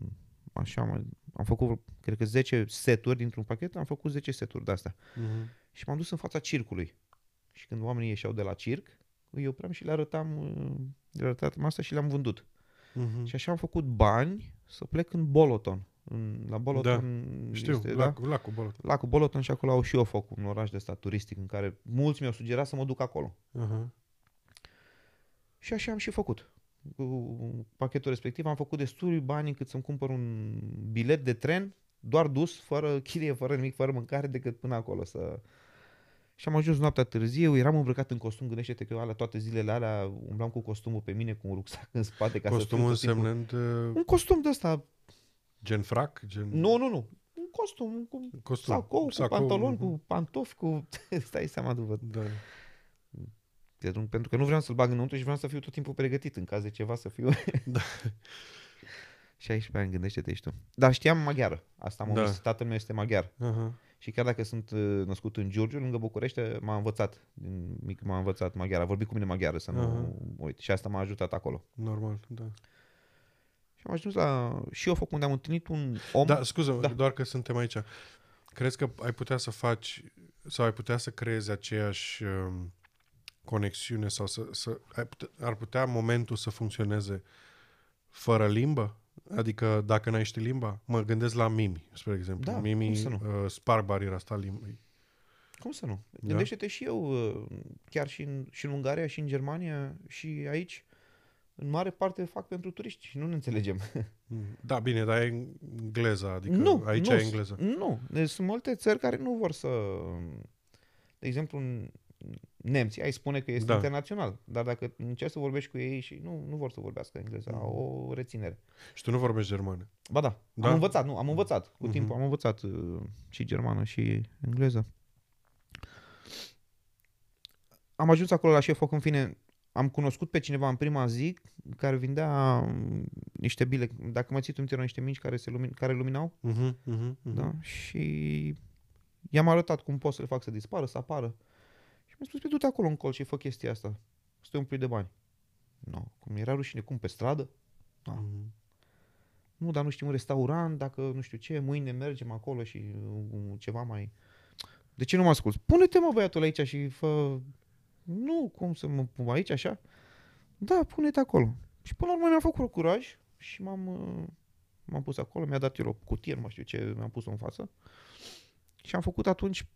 B: așa, mai, am făcut cred că 10 seturi dintr-un pachet, am făcut 10 seturi de astea.
C: Mhm.
B: Și m-am dus în fața circului. Și când oamenii ieșeau de la circ, îi opream și le arătam uh, le arătam asta și le-am vândut.
C: Mhm.
B: Și așa am făcut bani să plec în Boloton. În, la Boloton
C: Știu,
B: este,
C: lacul, lacul Bolot.
B: Lacul Boloton și acolo au și eu foc, un oraș de stat turistic în care mulți mi-au sugerat să mă duc acolo.
C: Aha.
B: Și așa am și făcut. Cu pachetul respectiv am făcut destui bani încât să-mi cumpăr un bilet de tren, doar dus, fără chirie, fără nimic, fără mâncare, decât până acolo să... Și am ajuns noaptea târziu, eram îmbrăcat în costum, gândește-te că eu alea, toate zilele alea umblam cu costumul pe mine, cu un rucsac în spate. Ca
C: Costumul
B: să fiu tot timpul-
C: însemnând uh,
B: Un costum de ăsta,
C: gen frac? Gen...
B: nu, nu, nu, un costum, cu
C: Costum.
B: sacou, cu
C: Sacou,
B: pantaloni,
C: mhm.
B: cu pantofi, cu... Stai seama după
C: Da.
B: Pentru pentru că nu vreau să-l bag înăuntru și vreau să fiu tot timpul pregătit în caz de ceva să fiu.
C: Da.
B: 16 ani, gândește-te și tu. Dar știam maghiară. Asta am
C: Da.
B: da. Tatăl meu este maghiar.
C: Aha.
B: Și chiar dacă sunt uh, născut în Giurgiu, lângă București, m-a învățat. Din mic m-a învățat maghiară. A vorbit cu mine maghiară să nu
C: Aha.
B: uit. Și asta m-a ajutat acolo.
C: Normal, da.
B: Și am ajuns la și eu unde am întâlnit un om.
C: Da, scuză,
B: Da.
C: doar că suntem aici. Crezi că ai putea să faci sau ai putea să creezi aceeași um, conexiune sau să, să ai putea, ar putea momentul să funcționeze fără limbă? Adică dacă n-ai ști limba? Mă gândesc la Mimi, spre exemplu.
B: Da, cum
C: Mimi
B: să nu?
C: uh, sparg bariera asta limbii.
B: Cum să nu? Gândește-te și eu, uh, chiar și în, și în Ungaria, și în Germania, și aici, în mare parte fac pentru turiști și nu ne înțelegem.
C: Mm. Da, bine, dar e engleza, adică
B: nu,
C: aici
B: nu,
C: e engleză.
B: Nu, deci sunt multe țări care nu vor să... De exemplu, în nemții, ai spune că este
C: Da.
B: da. internațional, dar dacă încerci să vorbești cu ei și nu, nu vor să vorbească engleză,
C: Mhm.
B: au o reținere.
C: Și tu nu vorbești germană.
B: Ba da,
C: Da?
B: da? am învățat, nu, am învățat. Cu
C: Mhm.
B: timpul am învățat uh, și germană și engleză. Am ajuns acolo la șefoc, în fine, am cunoscut pe cineva în prima zi care vindea um, niște bile, dacă mai ții tu minte, erau niște mingi care, se lumin, care luminau
C: Uh-huh, uh-huh, uh-huh.
B: da? Și i-am arătat cum pot să le fac să dispară, să apară. Și mi-a spus, "Păi du-te acolo în colț și fă chestia asta. Să te umpli de bani. Nu, no. cum era rușine, cum, pe stradă? Da.
C: Mhm.
B: Nu, dar nu știu un restaurant, dacă nu știu ce, mâine mergem acolo și uh, ceva mai... De ce nu mă asculți? Pune-te mă băiatul aici și fă... Nu, cum să mă pun aici așa? Da, pune-te acolo. Și până la urmă mi-a făcut curaj și m-am, uh, m-am pus acolo, mi-a dat el o cutie, nu mai știu ce, mi-am pus-o în față. Și am făcut atunci,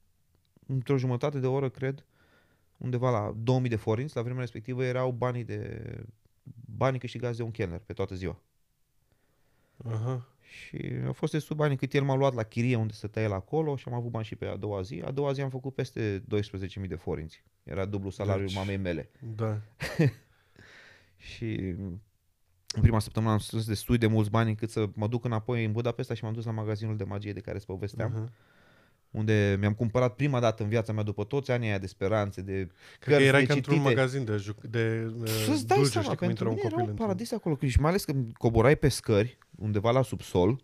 B: într-o jumătate de oră, cred, undeva la 2000 de forinți, la vremea respectivă erau banii de banii câștigați de un chelner pe toată ziua.
C: Aha.
B: Și au fost destul bani cât el m-a luat la chirie unde stătea el acolo și am avut bani și pe a doua zi. A doua zi am făcut peste 12.000 de forinți. Era dublu salariul
C: Deci-
B: mamei mele.
C: Da.
B: Și în prima săptămână am strâns destul de mulți bani încât să mă duc înapoi în Budapesta și m-am dus la magazinul de magie de care îți povesteam.
C: Aha.
B: Unde mi-am cumpărat prima dată în viața mea după toți anii aia de speranțe, de
C: Cred că
B: cărți
C: erai
B: de
C: ca într-un
B: citite.
C: magazin de, juc- de uh,
B: Să-ți dai
C: dulce,
B: seama,
C: știi cum
B: pentru
C: intră un
B: mine
C: copil
B: era un
C: într-un...
B: paradis acolo. Și mai ales când coborai pe scări, undeva la subsol,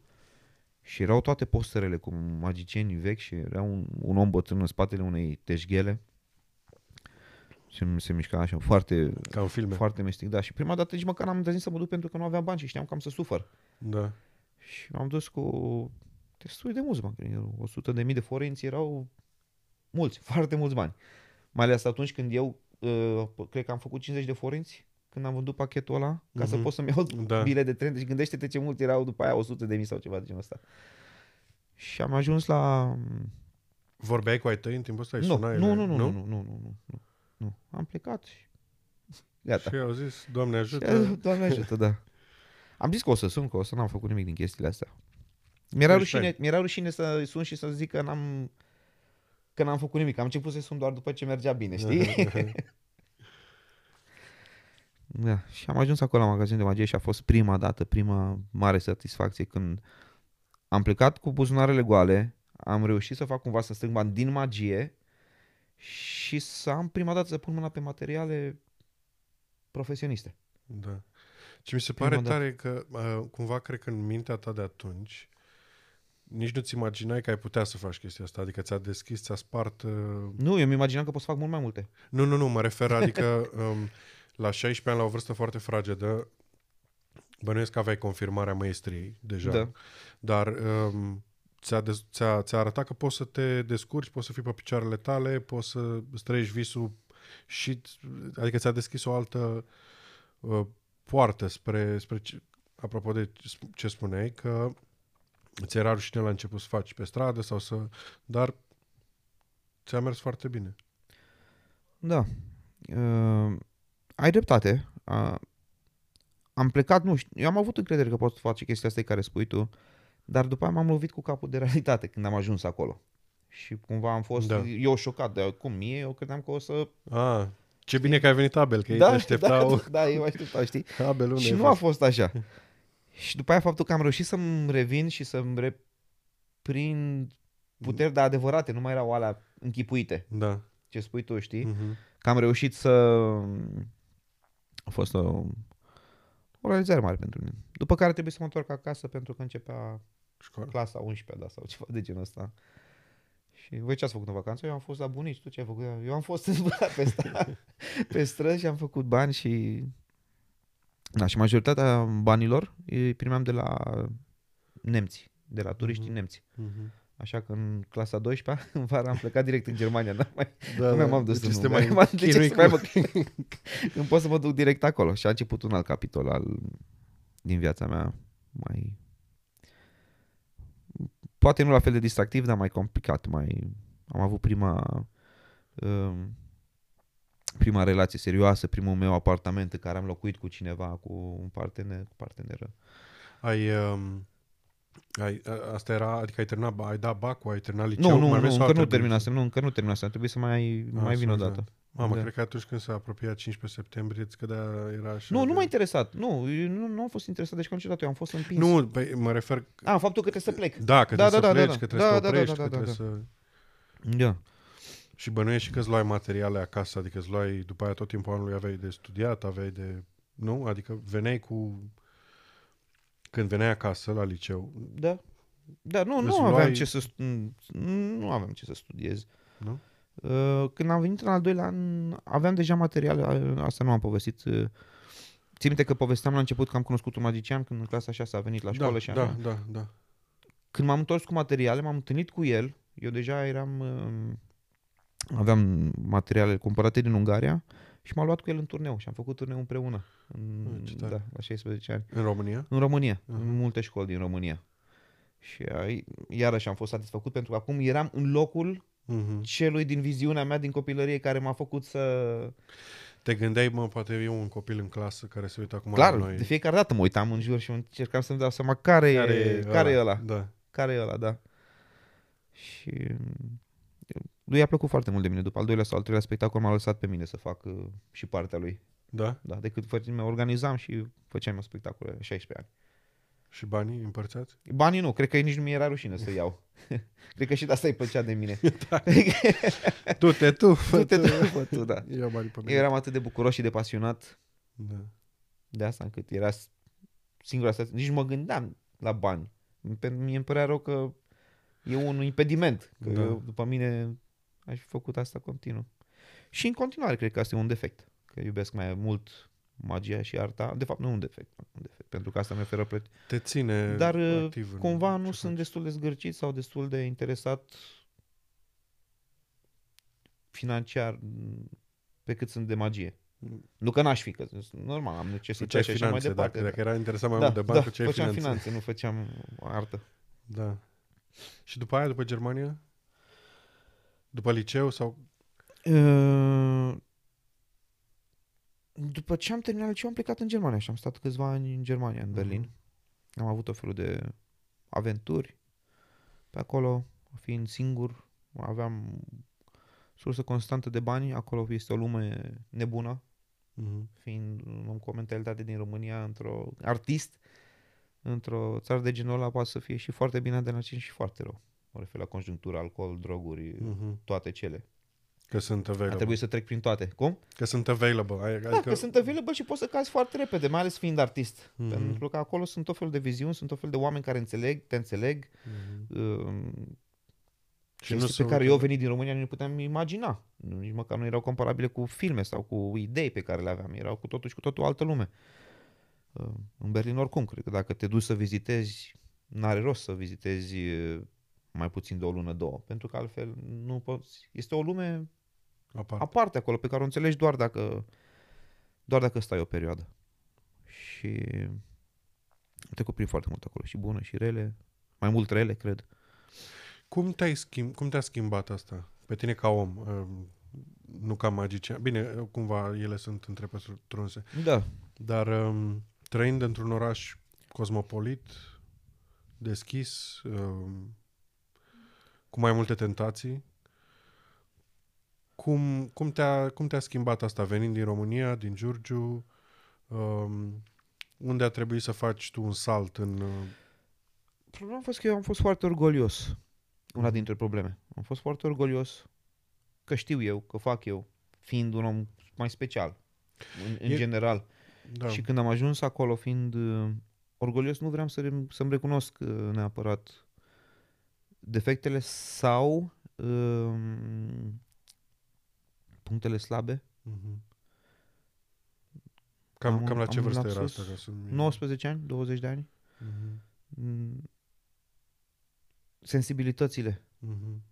B: și erau toate posterele cu magicienii vechi și era un, un om bătrân în spatele unei teșghele. Și se mișca așa foarte,
C: Ca în filme.
B: foarte mistic. Da, și prima dată nici măcar n-am îndrăznit să mă duc pentru că nu aveam bani și știam că am să sufăr.
C: Da.
B: Și m-am dus cu destul de mulți bani. cred că 100 de mii de forenți erau mulți, foarte mulți bani. Mai ales atunci când eu, uh, cred că am făcut 50 de forenți când am vândut pachetul ăla, ca să
C: Mhm.
B: pot să-mi iau
C: Da.
B: bilet de tren. Deci gândește-te ce mult erau după aia 100 de mii sau ceva de genul ăsta. Și am ajuns la...
C: Vorbeai cu ai tăi în timpul ăsta? Îi
B: Nu,
C: sunai,
B: nu,
C: le-
B: nu, nu, nu, nu, nu, nu, nu, nu. Am plecat și gata.
C: Și au zis, Doamne
B: Și,
C: ajută.
B: Doamne ajută, da. Am zis că o să sun, că o să n-am făcut nimic din chestiile astea. Mi-era
C: Ești
B: rușine,
C: fain.
B: mi-era rușine să sun și să zic că n-am că n-am făcut nimic. Am început să sun doar după ce mergea bine, știi? da. Și am ajuns acolo la magazin de magie și a fost prima dată, prima mare satisfacție când am plecat cu buzunarele goale, am reușit să fac cumva să strâng bani din magie și să am prima dată să pun mâna pe materiale profesioniste.
C: Da. Ce mi se
B: Prima
C: pare
B: dată.
C: tare că uh, cumva cred că în mintea ta de atunci nici nu-ți imaginai că ai putea să faci chestia asta. Adică ți-a deschis, ți-a spart... Uh...
B: Nu, eu mi imaginam că pot să fac mult mai multe.
C: Nu, nu, nu, mă refer, adică um, la 16 ani, la o vârstă foarte fragedă, bănuiesc că aveai confirmarea maestriei deja,
B: Da.
C: dar um, ți-a, dez- ți-a, ți-a arătat că poți să te descurci, poți să fii pe picioarele tale, poți să îți trăiești visul și, adică ți-a deschis o altă uh, poartă spre, spre ce, apropo de ce spuneai, că ți era rușine la început să faci pe stradă sau să, dar ți-a mers foarte bine.
B: Da. Uh, ai dreptate. Uh, am plecat, nu știu, eu am avut încredere că pot face chestia asta care spui tu, dar după aia m-am lovit cu capul de realitate când am ajuns acolo. Și cumva am fost,
C: Da.
B: da. eu șocat, de cum mie, eu credeam că o să...
C: Ah, ce bine că ai venit, Abel, că ei
B: da,
C: te așteptau.
B: da, da, eu așteptau, știi?
C: Abel, unde
B: și
C: ai
B: nu a fost așa. și după aia faptul că am reușit să-mi revin și să-mi reprind puteri de adevărate, nu mai erau alea închipuite,
C: Da.
B: ce spui tu, știi?
C: Mhm.
B: că am reușit să... A fost o, o realizare mare pentru mine. După care trebuie să mă întorc acasă pentru că începea
C: Școală.
B: clasa 11 da, sau ceva de genul ăsta. Și voi ce ați făcut în vacanță? Eu am fost la bunici, tu ce ai făcut? Eu am fost zburat pe, sta, pe străzi și am făcut bani și... Da, și majoritatea banilor îi primeam de la nemți, de la turiștii
C: Mhm.
B: nemți.
C: Mhm.
B: Așa că în clasa 12 în vara am plecat direct în Germania, n-am mai
C: Da,
B: nu m-am dus
C: deci
B: în
C: este
B: Ungaria.
C: mai
B: M-am- de ce
C: chinui
B: să mai
C: cu-
B: mă... Când pot să mă duc direct acolo. Și a început un alt capitol al, din viața mea mai... Poate nu la fel de distractiv, dar mai complicat. Mai... Am avut prima... Um, prima relație serioasă, primul meu apartament în care am locuit cu cineva, cu un partener, cu parteneră.
C: Ai, um, ai, a- asta era, adică ai terminat, ai dat bacul, ai terminat liceul?
B: Nu, nu,
C: mai
B: nu,
C: vrei sau
B: încă
C: ar
B: nu
C: trebui
B: terminasem, nu, încă nu terminasem. Trebuie să mai,
C: Ah,
B: mai vin
C: să
B: o
C: mai
B: dată.
C: Mamă,
B: Da.
C: cred că atunci când s-a apropiat 15 septembrie, îți cădea, era așa.
B: Nu, nu
C: de-
B: m-a interesat. Nu, eu nu, nu am fost interesat de școală niciodată. Eu am fost împins.
C: Nu, păi, mă refer,
B: A, faptul că trebuie să plec.
C: da, că
B: Da,
C: trebuie
B: da,
C: să
B: da, da,
C: pleci,
B: da.
C: că trebuie
B: Da,
C: să
B: da,
C: te
B: da,
C: oprești,
B: da,
C: că
B: da,
C: trebuie
B: da.
C: să...
B: Da.
C: Și bănuiești și că îți luai materiale acasă, adică îți luai, după aia tot timpul anului aveai de studiat, aveai de... Nu? Adică veneai cu... Când veneai acasă la liceu,
B: Da. Da, nu,
C: Îți
B: nu
C: luai-
B: aveam ce să stu- nu aveam ce să studiez.
C: nu?
B: Uh, Când am venit în al doilea an, aveam deja materiale, a- asta nu am povestit. uh, Țin minte că povesteam la început că am cunoscut un magician când în clasa 6 a venit la școală
C: da,
B: și așa.
C: da, da, da.
B: Când m-am întors cu materiale, m-am întâlnit cu el. Eu deja eram... uh, Aveam materiale cumpărate din Ungaria și m-a luat cu el în turneu și am făcut turneu împreună. În,
C: Ah, ce tare.
B: da, la 16 ani.
C: În România?
B: În România,
C: Mhm.
B: în multe școli din România. Și ai, iarăși am fost satisfăcut pentru că acum eram în locul
C: Mhm.
B: celui din viziunea mea din copilărie care m-a făcut să...
C: Te gândeai, mă, poate eu un copil în clasă care se uită acum
B: Clar,
C: la noi.
B: de fiecare dată mă uitam în jur și încercam să-mi dau seama care, care, e, care e ăla.
C: Da.
B: Care e ăla, da. Și lui i-a plăcut foarte mult de mine. După al doilea sau al treilea spectacol m-a lăsat pe mine să fac uh, și partea lui.
C: Da?
B: Da, decât făceam, organizam și făceam eu spectacole 16 ani.
C: Și banii împărțați?
B: Banii nu, cred că nici nu mi era rușine să iau. cred că și de asta îi plăcea de mine.
C: Du-te tu!
B: Du-te tu, fă tu, da.
C: Ia banii pe mine.
B: Eu eram atât de bucuros și de pasionat
C: Da.
B: de asta încât era s- singura stație. Nici nu mă gândeam la bani. Pe- Mie îmi părea rău că e un impediment. Că
C: Da.
B: eu, după mine aș fi făcut asta continuu. Și în continuare cred că asta e un defect. Că iubesc mai mult magia și arta. De fapt nu e un defect, un defect pentru că asta mi oferă plăci.
C: Te ține
B: Dar uh,
C: activ în
B: cumva
C: ce
B: nu sunt
C: faci.
B: destul de zgârcit sau destul de interesat financiar m, pe cât sunt de magie. Nu că n-aș fi, că normal, am necesități și așa mai
C: finanțe,
B: departe.
C: dacă, dacă era interesat mai
B: da,
C: mult de bani,
B: da,
C: făceai
B: făceam
C: finanțe.
B: finanțe, nu făceam artă.
C: Da. Și după aia, după Germania? După liceu sau...
B: Uh, După ce am terminat liceu, am plecat în Germania și am stat câțiva ani în Germania, în Berlin. Am avut o felul de aventuri pe acolo, fiind singur, aveam sursă constantă de bani, acolo este o lume nebună,
C: Mhm.
B: fiind un om cu o mentalitate din România, într-o artist, într-o țară de genul ăla poate să fie și foarte bine de la și foarte rău. Mă refer la conjunctură, alcool, droguri,
C: Mhm.
B: toate cele.
C: Că sunt
B: A
C: available.
B: trebuit să trec prin toate. Cum?
C: Că sunt available. Ai-
B: Da,
C: Adică...
B: că sunt available și poți să cazi foarte repede, mai ales fiind artist.
C: Mhm.
B: Pentru că acolo sunt tot felul de viziuni, sunt tot felul de oameni care înțeleg, te înțeleg.
C: Mhm.
B: Um,
C: Și nu
B: chestii
C: se
B: pe care
C: uită-
B: eu venit din România nu le puteam imagina. Nu, nici măcar nu erau comparabile cu filme sau cu idei pe care le aveam. Erau cu totul și cu totul altă lume. Uh, În Berlin oricum, cred că dacă te duci să vizitezi, n-are rost să vizitezi uh, mai puțin de o lună, două. Pentru că altfel nu poți. Este o lume
C: Aparte.
B: aparte acolo, pe care o înțelegi doar dacă, doar dacă stai o perioadă. Și am trecut prin foarte mult acolo, și bune și rele, mai mult rele, cred.
C: Cum, te-ai schimb, cum te-a schimbat asta? Pe tine ca om, um, nu ca magician. Bine, cumva ele sunt între pătrunse.
B: Da.
C: Dar um, trăind într-un oraș cosmopolit, deschis, um, cu mai multe tentații, cum, cum, te-a, cum te-a schimbat asta venind din România, din Giurgiu? Um, unde a trebuit să faci tu un salt în... uh,
B: Problema a fost că eu am fost foarte orgolios. Una dintre probleme. Am fost foarte orgolios că știu eu, că fac eu, fiind un om mai special, în, în
C: E-
B: general.
C: Da.
B: Și când am ajuns acolo, fiind uh, orgolios, nu vreau să re- să-mi recunosc uh, neapărat defectele sau um, punctele slabe.
C: Mhm. Cam,
B: Am
C: cam
B: un-
C: la ce
B: am un
C: vârstă era
B: lapsus.
C: asta? Ca să
B: 19 ani, 20 de ani.
C: Mhm.
B: Mm, Sensibilitățile.
C: Mhm.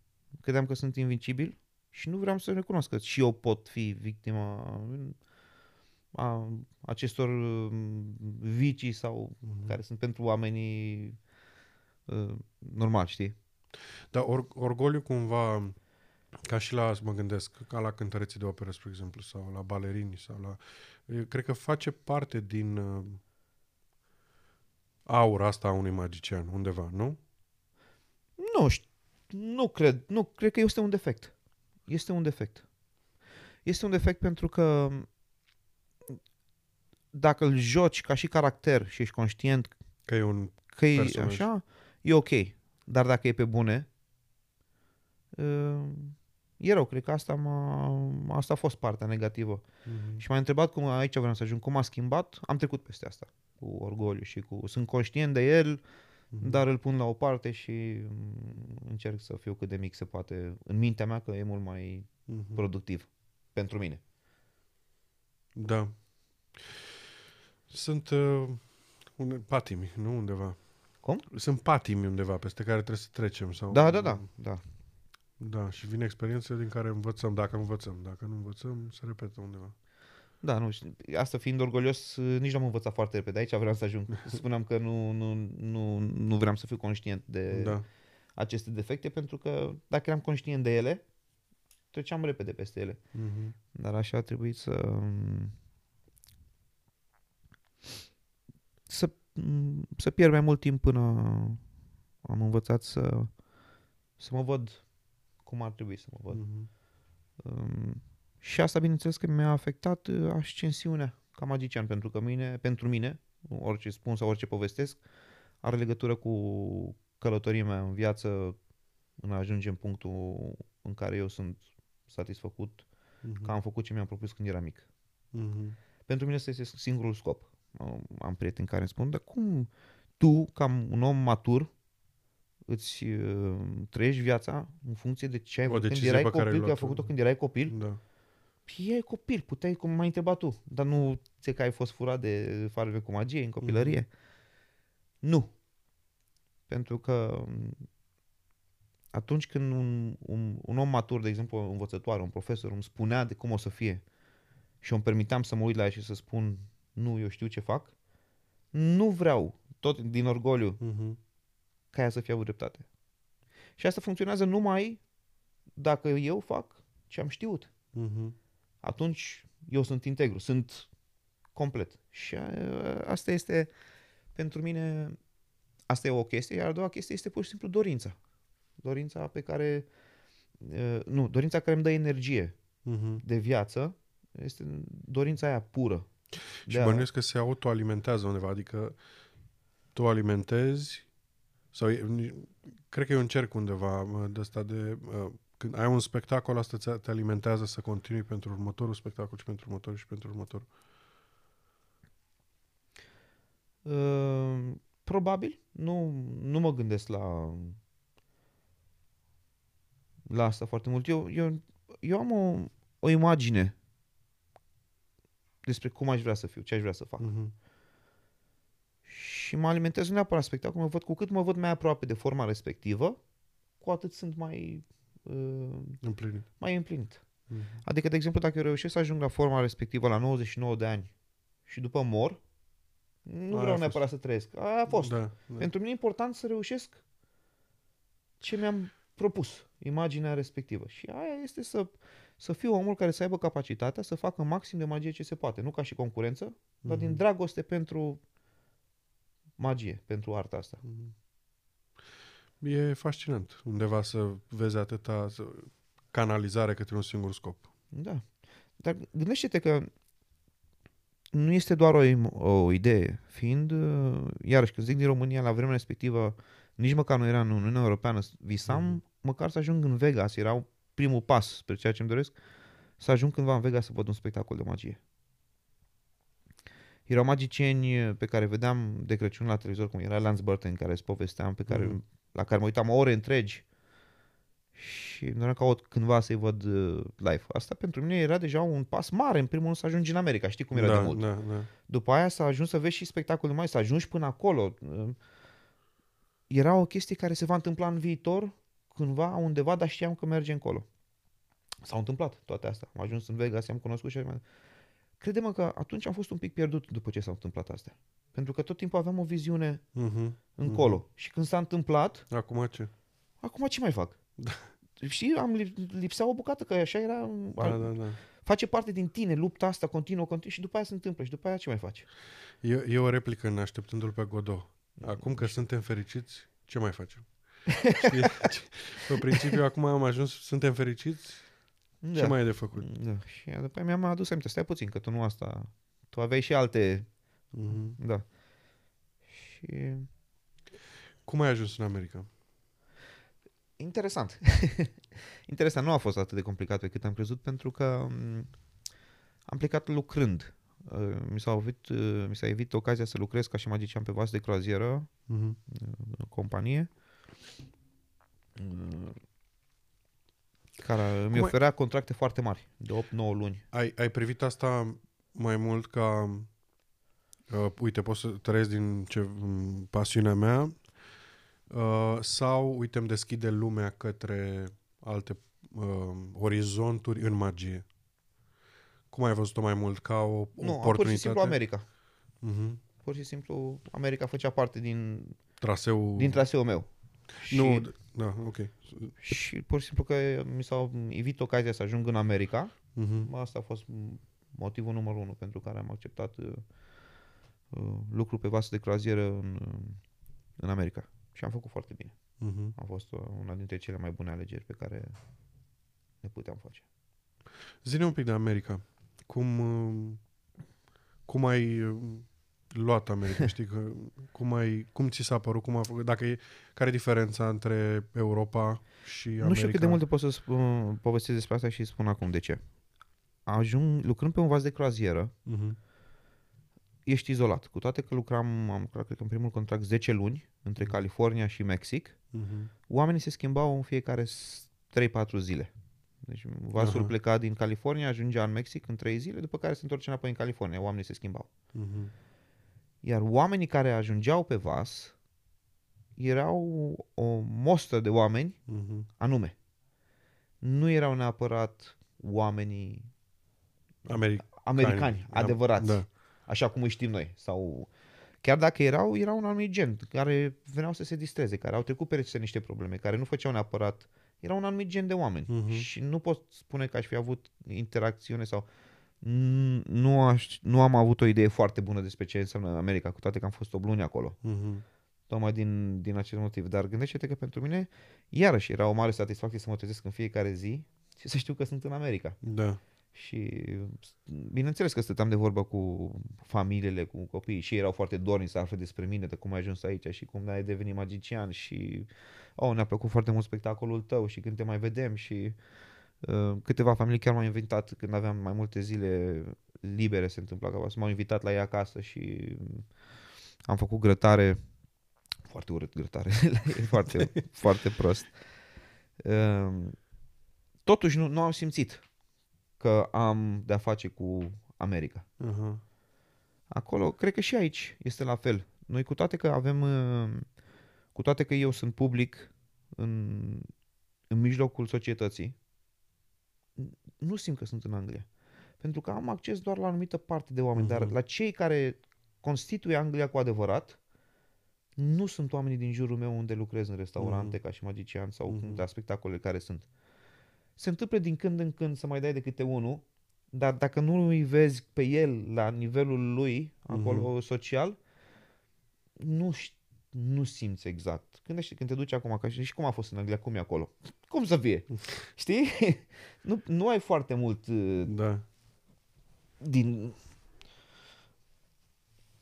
B: Credeam că sunt invincibil și nu vreau să recunosc că și eu pot fi victima a acestor um, vicii sau
C: Mhm.
B: care sunt pentru oamenii uh, normal, știi?
C: Dar or, orgoliu cumva, ca și la, mă gândesc, ca la cântăreții de operă, spre exemplu, sau la balerini, sau la... Eu cred că face parte din uh, aura asta a unui magician, undeva, nu?
B: Nu, șt- nu cred, nu, cred că este un defect. Este un defect. Este un defect pentru că dacă îl joci ca și caracter și ești conștient
C: Că e un...
B: că e
C: Personaj.
B: așa, e ok. Dar dacă e pe bune, uh, e rău. Cred că asta, m-a, asta a fost partea negativă.
C: Mhm.
B: Și m-a întrebat cum aici vreau să ajung, cum a schimbat. Am trecut peste asta cu orgoliu și cu... Sunt conștient de el,
C: Mhm.
B: dar îl pun la o parte și mm, încerc să fiu cât de mic se poate în mintea mea că e mult mai
C: Mhm.
B: productiv pentru mine.
C: Da. Sunt uh, un, patimi, nu undeva.
B: Cum?
C: Sunt patimi undeva peste care trebuie să trecem. Sau,
B: Da, da, da, da.
C: Da, și vin experiențe din care învățăm, dacă învățăm. Dacă nu învățăm, se repetă undeva.
B: Da, nu, și asta fiind orgolios, nici nu am învățat foarte repede. Aici vreau să ajung. Spuneam că nu, nu, nu, nu vreau să fiu conștient de
C: Da.
B: aceste defecte, pentru că dacă eram conștient de ele, treceam repede peste ele.
C: Mhm.
B: Dar așa a trebuit să să, să pierd mai mult timp până am învățat să să mă văd cum ar trebui să mă văd.
C: Mhm.
B: Um, și asta, bineînțeles, că mi-a afectat uh, ascensiunea ca magician, pentru că mine, pentru mine, orice spun sau orice povestesc, are legătură cu călătoria mea în viață în a ajunge în punctul în care eu sunt satisfăcut
C: Mhm.
B: că am făcut ce mi-am propus când eram mic.
C: Mhm.
B: Pentru mine ăsta este singurul scop. Am- Am prieteni care îmi spun, dar cum tu, ca un om matur, îți uh, trăiești viața în funcție de ce ai
C: O
B: făcut când
C: decizie
B: erai
C: pe care ai
B: copil, că ai
C: luat-o.
B: făcut-o când erai copil?
C: Da.
B: Păi erai copil, puteai, cum m-ai întrebat tu, dar nu ți că ai fost furat de farme cu magie în copilărie? Nu. Pentru că m, atunci când un, un, un om matur, de exemplu, o învățătoare, un profesor, îmi spunea de cum o să fie și îmi permiteam să mă uit la ea și să spun nu, eu știu ce fac, nu vreau, tot din orgoliu,
C: Mhm.
B: ca ea să fie avut dreptate. Și asta funcționează numai dacă eu fac ce am știut.
C: Mhm.
B: Atunci eu sunt integru, sunt complet. Și a, asta este, pentru mine, asta e o chestie, iar a doua chestie este pur și simplu dorința. Dorința pe care, uh, nu, dorința care îmi dă energie
C: Mhm.
B: de viață, este dorința aia pură.
C: Și
B: De a-
C: bănuiesc că se autoalimentează undeva, adică tu alimentezi sau e, ni- cred că e un cerc undeva mă, de ăsta de uh, când ai un spectacol, asta ți- te alimentează să continui pentru următorul spectacol și pentru următorul și pentru următorul.
B: Uh, probabil. Nu, nu mă gândesc la la asta foarte mult. Eu, eu, eu am o, o imagine despre cum aș vrea să fiu, ce aș vrea să fac.
C: Mhm.
B: Și mă alimentez nu neapărat spectacol, mă văd cu cât mă văd mai aproape de forma respectivă, cu atât sunt mai uh,
C: Împlinit.
B: mai împlinit.
C: Mhm.
B: Adică, de exemplu, dacă eu reușesc să ajung la forma respectivă la 99 de ani și după mor, nu
C: Aia a
B: vreau
C: fost.
B: neapărat să trăiesc. Aia a fost.
C: Da, da.
B: Pentru mine e important să reușesc ce mi-am propus, imaginea respectivă. Și aia este să, să fiu omul care să aibă capacitatea să facă maxim de magie ce se poate. Nu ca și concurență, dar din
C: Mhm.
B: dragoste pentru magie, pentru arta asta.
C: Mhm. E fascinant undeva să vezi atâta să, canalizare către un singur scop.
B: Da. Dar gândește-te că nu este doar o, im- o idee, fiind, uh, iarăși, când zic din România, la vremea respectivă, nici măcar nu era în Uniunea Europeană, visam
C: Mhm.
B: măcar să ajung în Vegas, era primul pas spre ceea ce îmi doresc, să ajung cândva în Vegas să văd un spectacol de magie. Erau magicieni pe care vedeam de Crăciun la televizor, cum era Lance Burton, care îți povesteam, pe care,
C: Mhm.
B: la care mă uitam ore întregi și îmi doream ca o- cândva să-i văd uh, live. Asta pentru mine era deja un pas mare, în primul rând să ajungi în America, știi cum era
C: da,
B: de mult.
C: Da, da.
B: După aia să ajungi să vezi și spectacolul mai, să ajungi până acolo. Era o chestie care se va întâmpla în viitor, cândva, undeva, dar știam că merge încolo. S-au întâmplat toate astea. Am ajuns în Vegas, am cunoscut și așa mai Crede-mă că atunci am fost un pic pierdut după ce s-au întâmplat astea. Pentru că tot timpul aveam o viziune
C: Mhm.
B: încolo. Și când s-a întâmplat,
C: Acum ce?
B: acum ce mai fac? Știi, am lip- lipsea o bucată, că așa era,
C: Da, da, da.
B: face parte din tine, lupta asta continuă, continuă și după aia se întâmplă și după aia ce mai faci?
C: E, e o replică în așteptându-l pe Godot. Acum că suntem fericiți, ce mai facem? Știi? Pe principiu, acum am ajuns, suntem fericiți, ce mai e de făcut?
B: Da. Și după aia mi-am adus aminte, stai puțin, că tu nu asta, tu aveai și alte,
C: Mhm.
B: da. Și
C: Cum ai ajuns în America?
B: interesant. interesant, nu a fost atât de complicat pe cât am crezut, pentru că m, am plecat lucrând. Uh, Mi s-a, evit, uh, mi s-a evit ocazia să lucrez ca și magician pe vas de croazieră,
C: Mhm.
B: în companie, uh, care îmi
C: ai-
B: oferea contracte foarte mari, de 8-9 luni.
C: Ai, ai privit asta mai mult ca, uh, uite, pot să trăiesc din ce, m, pasiunea mea, uh, sau, uite, îmi deschide lumea către alte uh, orizonturi în magie? Cum ai văzut-o mai mult? Ca o
B: Nu,
C: oportunitate?
B: pur și simplu America.
C: Mhm.
B: Pur și simplu America făcea parte din,
C: Traseul...
B: din traseul meu.
C: Nu,
B: Și,
C: d- da, ok.
B: și pur și simplu că mi s-a evit ocazia să ajung în America.
C: Mhm.
B: Asta a fost motivul numărul unu pentru care am acceptat uh, uh, lucru pe vasă de croazieră în, uh, în America. Și am făcut foarte bine.
C: Mhm.
B: A fost uh, una dintre cele mai bune alegeri pe care le puteam face.
C: Zine un pic de America. Cum, uh, cum ai uh, luat America? Știi că, cum, ai, cum ți s-a părut? Cum a făcut? Dacă e, care e diferența între Europa și America?
B: Nu știu cât de mult pot să spun, povestesc despre asta și spun acum de ce. Ajung, lucrând pe un vas de croazieră,
C: Mhm.
B: ești izolat. Cu toate că lucram, am lucrat, cred că în primul contract 10 luni între California și Mexic,
C: Mhm.
B: oamenii se schimbau în fiecare s- 3-4 zile. Deci vasul
C: Aha.
B: pleca din California, ajungea în Mexic în 3 zile, după care se întorcea înapoi în California. Oamenii se schimbau.
C: Mhm.
B: Iar oamenii care ajungeau pe vas erau o mostă de oameni
C: Mhm.
B: anume. Nu erau neapărat oamenii
C: America.
B: americani,
C: Kind.
B: adevărați,
C: Da.
B: așa cum îi știm noi. Sau chiar dacă erau, erau un anumit gen, care veneau să se distreze, care au trecut peste niște probleme, care nu făceau neapărat, era un anumit gen de oameni.
C: Mhm.
B: Și nu pot spune că aș fi avut interacțiune sau n- nu, aș, nu am avut o idee foarte bună despre ce înseamnă America, cu toate că am fost 8 luni acolo
C: Mhm.
B: tocmai din, din acest motiv. Dar gândește-te că pentru mine, iarăși, era o mare satisfacție să mă trezesc în fiecare zi și să știu că sunt în America.
C: Da.
B: Și bineînțeles că stăteam de vorbă cu familiile, cu copiii și ei erau foarte dorni să afle despre mine, de cum ai ajuns aici și cum ai devenit magician și oh, ne-a plăcut foarte mult spectacolul tău și când te mai vedem și uh, câteva familii chiar m-au invitat când aveam mai multe zile libere se întâmpla ca să m-au invitat la ei acasă și am făcut grătare foarte urât grătare la ei, foarte, foarte prost. Uh, totuși nu, nu am simțit că am de-a face cu America.
C: Uh-huh.
B: Acolo, cred că și aici este la fel. Noi cu toate că avem, uh, cu toate că eu sunt public în, în mijlocul societății, nu simt că sunt în Anglia. Pentru că am acces doar la o anumită parte de oameni, dar
C: Mhm.
B: la cei care constituie Anglia cu adevărat, nu sunt oamenii din jurul meu unde lucrez în restaurante
C: Mhm.
B: ca și magician sau
C: Mhm.
B: la spectacole care sunt. Se întâmplă din când în când să mai dai de câte unul, dar dacă nu îi vezi pe el la nivelul lui, acolo social, nu, ș- nu simți exact. Gândește când te duci acum, ca și, și cum a fost în Anglia, cum e acolo? Cum să fie? Știi? nu, nu ai foarte mult uh,
C: Da.
B: din...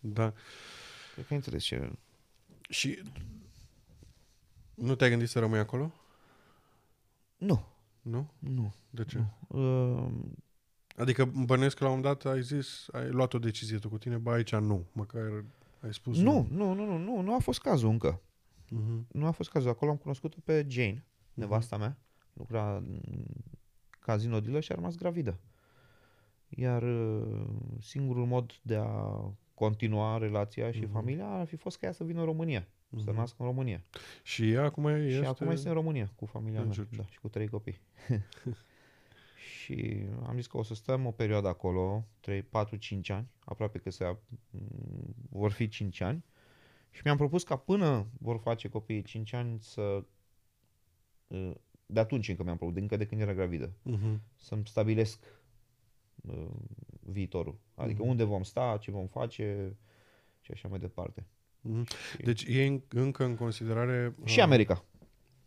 C: Da.
B: Cred că ai înțeles ce...
C: Și nu te-ai gândit să rămâi acolo?
B: Nu,
C: Nu?
B: nu.
C: De ce?
B: Uh,
C: Adică bănuiesc că la un moment dat ai zis, ai luat o decizie tu cu tine, bă, aici nu. Măcar ai spus
B: nu, nu, nu, nu, nu, nu a fost cazul încă.
C: Mhm.
B: Nu a fost cazul. Acolo am cunoscut-o pe Jane, nevasta mea. Lucra în casino dealer și a rămas gravidă. Iar uh, singurul mod de a continua relația și
C: Mhm.
B: familia ar fi fost ca ea să vină în România. Să
C: Mhm.
B: nască în România.
C: Și ea acum este...
B: Și acum este în România cu familia
C: în
B: mea.
C: Giurgiu.
B: Da, și cu trei copii. și am zis că o să stăm o perioadă acolo, 3, 4, 5 ani, aproape că se, m, vor fi 5 ani. Și mi-am propus ca până vor face copiii 5 ani să uh, de atunci încă mi-am propus, încă de când era gravidă,
C: Mhm.
B: să-mi stabilesc uh, viitorul. Adică
C: Mhm.
B: unde vom sta, ce vom face și așa mai departe.
C: Mhm. Deci e în- încă în considerare...
B: Și
C: uh,
B: America.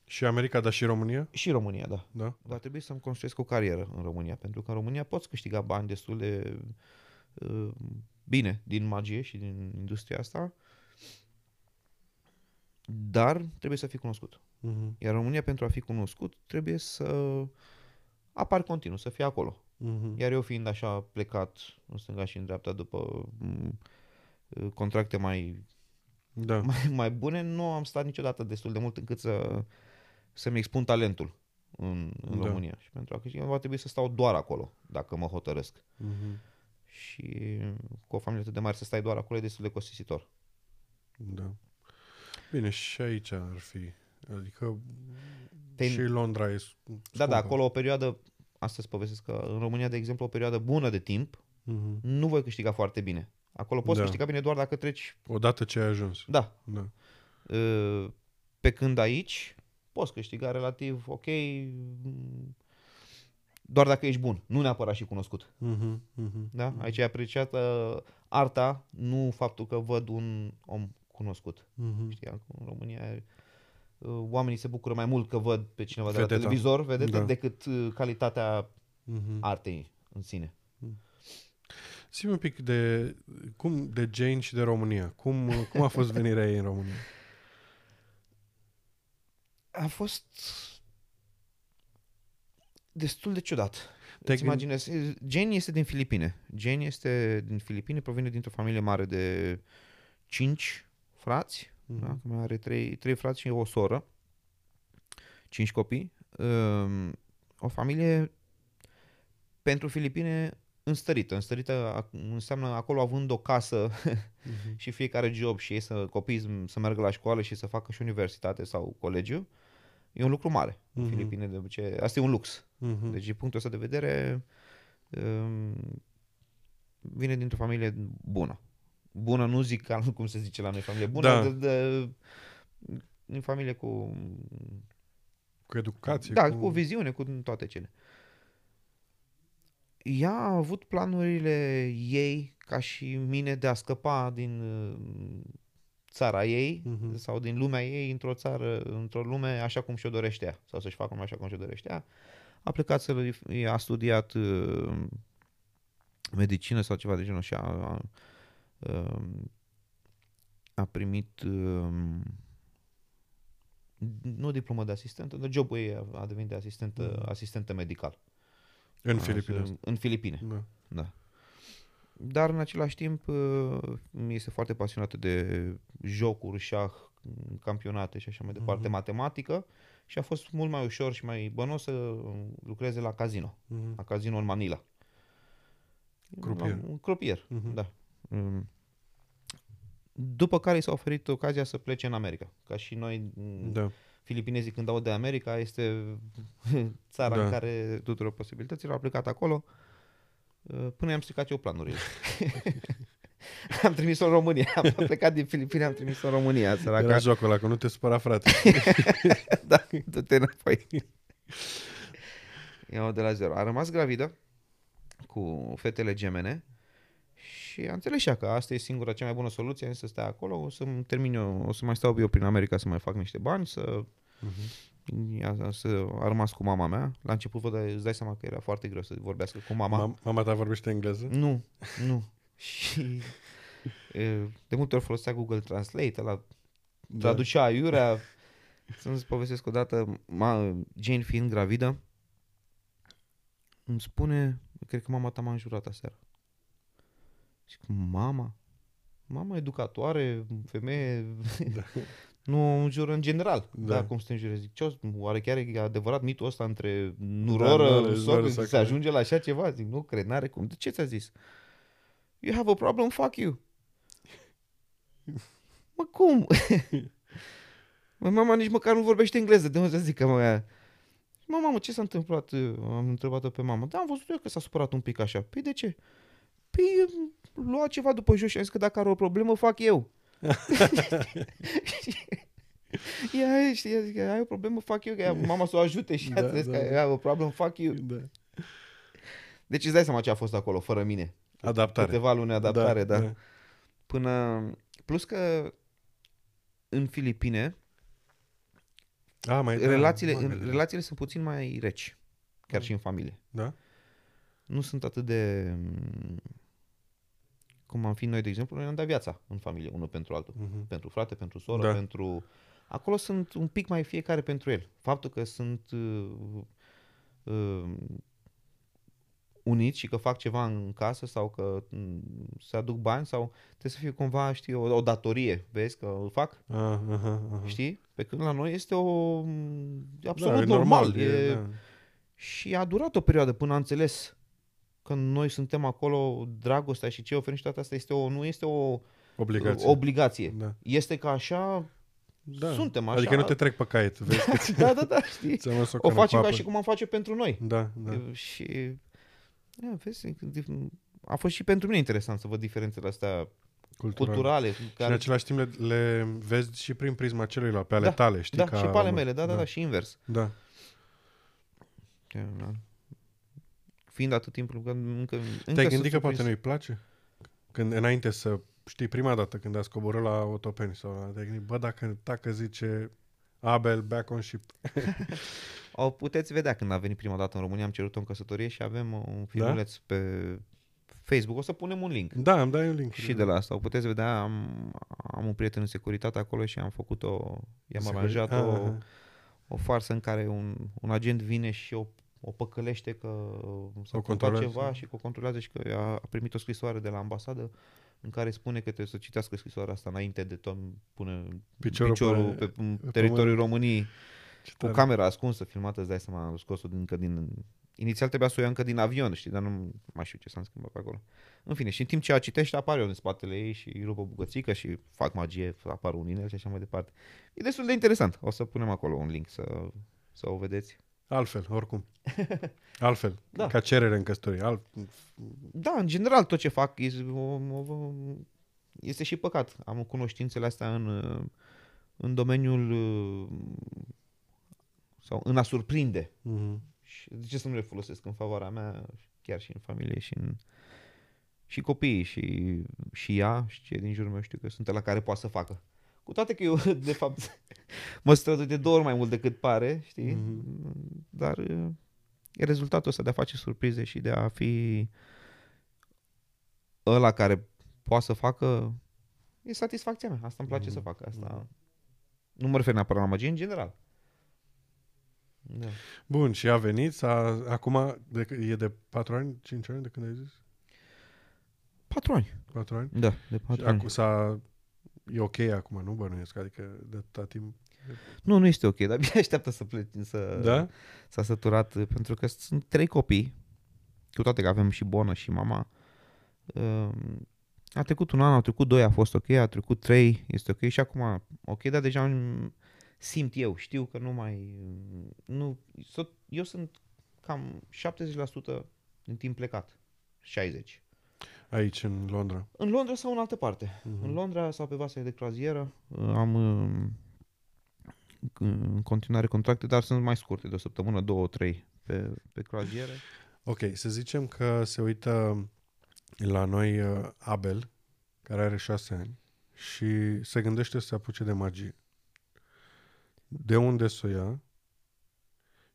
C: Și America, dar și România?
B: Și România, da.
C: Da?
B: Va trebui să-mi construiesc o carieră în România, pentru că în România poți câștiga bani destul de uh, bine din magie și din industria asta, dar trebuie să fii cunoscut.
C: Mhm.
B: Iar în România, pentru a fi cunoscut, trebuie să apar continuu, să fii acolo.
C: Mhm.
B: Iar eu fiind așa plecat în stânga și în dreapta după m, contracte mai,
C: Da.
B: mai, mai bune, nu am stat niciodată destul de mult încât să, să-mi expun talentul în, în
C: Da.
B: România. Și pentru a câștiga va trebui să stau doar acolo, dacă mă hotărăsc.
C: Mhm.
B: Și cu o familie atât de mare să stai doar acolo e destul de costisitor.
C: Da. Bine, și aici ar fi. Adică
B: Te-
C: și Londra e s-
B: Da,
C: scumpă.
B: da, acolo o perioadă, astăzi povestesc că în România, de exemplu, o perioadă bună de timp,
C: Mhm.
B: nu voi câștiga foarte bine. Acolo poți
C: Da.
B: câștiga bine doar dacă treci,
C: Odată ce ai ajuns.
B: da,
C: Da.
B: Uh, Pe când aici poți câștiga relativ ok mm, doar dacă ești bun, nu neapărat și cunoscut.
C: Mhm. Mhm.
B: Da? Aici e apreciată arta, nu faptul că văd un om cunoscut.
C: Mhm.
B: Știi, acum în România uh, oamenii se bucură mai mult că văd pe cineva de la
C: Vedeta.
B: televizor, vedete,
C: Da.
B: decât uh, calitatea
C: Mhm.
B: artei în sine.
C: zi un pic de, cum, de Jane și de România. Cum, cum a fost venirea ei în România?
B: A fost destul de ciudat.
C: Te-ai
B: Îți imaginezi, Jane este din Filipine. Jane este din Filipine, provine dintr-o familie mare de cinci frați.
C: Mhm.
B: Da? Că mai are trei, trei frați și o soră. Cinci copii. Um, o familie pentru Filipine înstărită. Înstărită ac- înseamnă acolo având o casă
C: Mhm.
B: și fiecare job și ei să, copiii să meargă la școală și să facă și universitate sau colegiu. E un lucru mare. În
C: Mhm.
B: Filipine, de obicei, asta e un lux.
C: Mhm.
B: Deci, din punctul ăsta de vedere, um, vine dintr-o familie bună. Bună, nu zic ca cum se zice la noi familie, bună
C: Da.
B: de, de, din familie cu
C: Cu educație.
B: da, cu... viziune, cu toate cele. Ea a avut planurile ei, ca și mine, de a scăpa din uh, țara ei
C: Mhm.
B: sau din lumea ei într-o țară, într-o lume așa cum și-o dorește ea, sau să-și facă lumea așa cum și-o dorește ea. A plecat să a studiat uh, medicină sau ceva de genul și a, a, uh, a primit uh, nu diplomă de asistentă, dar jobul ei a- a devenit de asistentă,
C: Mhm.
B: asistentă medical.
C: În
B: A,
C: Filipine.
B: În, în Filipine,
C: Da.
B: da. Dar în același timp uh, este foarte pasionată de jocuri, șah, campionate și așa mai departe,
C: Mhm.
B: matematică și a fost mult mai ușor și mai bănos să lucreze la casino,
C: Mhm.
B: la casino în Manila.
C: Crupier.
B: La- Un crupier,
C: Mhm.
B: da. Mm. După care i s-a oferit ocazia să plece în America. Ca și noi, mm,
C: Da.
B: filipinezii când aud de America, este țara
C: Da.
B: în care tuturor posibilităților. A plecat acolo uh, până i-am stricat eu planurile. am trimis-o în România. Am plecat din Filipine, am trimis-o în România. Săraca.
C: Era jocul ăla, că nu te supăra, frate.
B: da, du-te înapoi. Iau de la zero. A rămas gravidă cu fetele gemene și a înțeles și ea că asta e singura cea mai bună soluție, am zis să stea acolo, o să termin eu, o să mai stau eu prin America să mai fac niște bani, să
C: Mhm.
B: Ea să a rămas cu mama mea. La început vă dai, îți dai seama că era foarte greu să vorbească cu mama.
C: Mam- Mama ta vorbește engleză?
B: Nu, nu. Și e, de multe ori folosea Google Translate, la
C: Da.
B: traducea aiurea. Să-mi povestesc odată, ma, Jane fiind gravidă, îmi spune, cred că mama ta m-a înjurat aseară. Și cu mama? Mama educatoare, femeie,
C: Da.
B: nu înjură în general.
C: Da.
B: Da. cum să te înjure? Zic, ce oare chiar e adevărat mitul ăsta între
C: Da,
B: nuroră,
C: nu,
B: da,
C: nu,
B: soră,
C: nu,
B: se
C: să-
B: ajunge la așa ceva? Zic, nu cred, n-are cum. De ce ți-a zis? You have a problem, fuck you. Mă, cum? Mă, mama nici măcar nu vorbește engleză, de unde să zic că mă aia. Mă, mamă, ce s-a întâmplat? Am întrebat-o pe mama. Da, am văzut eu că s-a supărat un pic așa. Păi de ce? Păi lua ceva după jos și am zis că dacă are o problemă, fac eu. Ia, știi, zic, ai o problemă, fac eu, că ea, mama să o ajute și
C: Da,
B: ea da,
C: da.
B: că ai o problemă, fac eu.
C: Da.
B: Deci îți dai seama ce a fost acolo, fără mine.
C: Adaptare.
B: Câteva luni adaptare, da.
C: da.
B: da. Până, plus că în Filipine,
C: A, mai
B: relațiile,
C: da,
B: în,
C: mamele.
B: relațiile sunt puțin mai reci, chiar
C: Mm.
B: și în familie.
C: Da?
B: Nu sunt atât de... mm, Cum am fi noi, de exemplu, noi ne-am dat viața în familie, unul pentru altul.
C: Mhm.
B: Pentru frate, pentru soră,
C: Da.
B: da. pentru... Acolo sunt un pic mai fiecare pentru el. Faptul că sunt uh, uh, uniți și că fac ceva în casă sau că mm, se aduc bani sau trebuie să fie cumva, știi, o, o datorie, vezi, că îl fac,
C: A, aha, aha.
B: știi? Pe când la noi este o... e absolut
C: da, e
B: normal.
C: e,
B: E,
C: da.
B: și a durat o perioadă până a înțeles că noi suntem acolo, dragostea și ce oferim și toate astea este o, nu este o
C: Obligație.
B: obligație.
C: Da.
B: Este că așa,
C: da.
B: suntem așa.
C: Adică nu te trec pe caiet, vezi că ți-
B: da, da, da, știi?
C: ți-am lăsat
B: O
C: cană cu
B: facem ca
C: apă.
B: și cum am face pentru noi.
C: Da, da.
B: E, Și ia, vezi, dif- a fost și pentru mine interesant să văd diferențele astea
C: Cultural.
B: culturale.
C: Și în
B: Care,
C: același timp le, le vezi și prin prisma celuilalt, pe ale
B: Da,
C: tale, știi?
B: da,
C: ca
B: și pe ale
C: om.
B: mele, da, da, da, și invers.
C: Da.
B: Da. Fiind atât timp încă, încă, încă
C: Te-ai
B: sunt
C: gândit că
B: surprins.
C: poate nu-i place? Când, înainte să știi, prima dată când a coborât la Otopeni sau la, te-ai gândit, bă, dacă, dacă zice Abel, back on ship.
B: O puteți vedea când a venit prima dată în România, am cerut-o în căsătorie și avem un filmuleț pe Facebook. O să punem un link.
C: Da, îmi dai un link.
B: Și de la asta, o puteți vedea, am, am un prieten în securitate acolo și am făcut-o, i-am
C: Securi-
B: aranjat
C: Ah,
B: o,
C: aha.
B: o farsă în care un, un agent vine și o, o păcălește că s-a întâmplat
C: controlează.
B: ceva și că o controlează și că a, a primit o scrisoare de la ambasadă în care spune că trebuie să citească scrisoarea asta înainte de tot pune
C: Piciorul
B: piciorul,
C: pe-
B: pe, pe
C: pe
B: teritoriul
C: pământ.
B: României
C: Ce
B: cu
C: tare.
B: camera ascunsă, filmată, îți dai seama, am scos-o din- încă din... Inițial trebuia să o ia încă din avion, știi, dar nu mai știu ce s-a schimbat pe acolo. În fine, și în timp ce a citește, apar eu în spatele ei și îi rup o bucățică și fac magie, apar un inel și așa mai departe. E destul de interesant. O să punem acolo un link să, să o vedeți.
C: Altfel, oricum. Altfel,
B: Da.
C: ca cerere în căsătorie. Alt...
B: Da, în general tot ce fac este, o, o, este și păcat. Am cunoștințele astea în, uh, în domeniul uh, sau în a surprinde.
C: Mhm.
B: Și de ce să nu le folosesc în favoarea mea, chiar și în familie și în și copiii și, și ea și cei din jurul meu știu că sunt la care poate să facă. Cu toate că eu, de fapt, mă strădui de două ori mai mult decât pare, știi?
C: Mhm.
B: Dar uh, e rezultatul ăsta de a face surprize și de a fi ăla care poate să facă, e satisfacția mea. Asta îmi place
C: Mhm.
B: să fac. Asta nu mă refer neapărat la magie, în general. Da.
C: Bun, și a venit, s-a, acum de, e de 4 ani, 5 ani de când ai zis?
B: Patru ani.
C: 4 ani?
B: Da, de
C: Și
B: patru
C: acu,
B: ani.
C: s-a, e ok acum, nu bănuiesc? Adică de atâta timp...
B: Nu, nu este ok, dar abia așteaptă să pleci, să,
C: Da?
B: s-a săturat, pentru că sunt trei copii, cu toate că avem și bonă și mama. Um, A trecut un an, au trecut doi, a fost ok, a trecut trei, este ok și acum ok, dar deja îmi simt eu, știu că nu mai... Nu, so- eu sunt cam 70% din timp plecat, 60%.
C: Aici, în Londra.
B: În Londra sau în altă parte.
C: Mhm.
B: În Londra sau pe vasele de croazieră uh, am uh, în continuare contracte, dar sunt mai scurte, de o săptămână, două, trei pe, pe croazieră.
C: Ok, să zicem că se uită la noi uh, Abel, care are 6 ani, și se gândește să se apuce de magie. De unde să o ia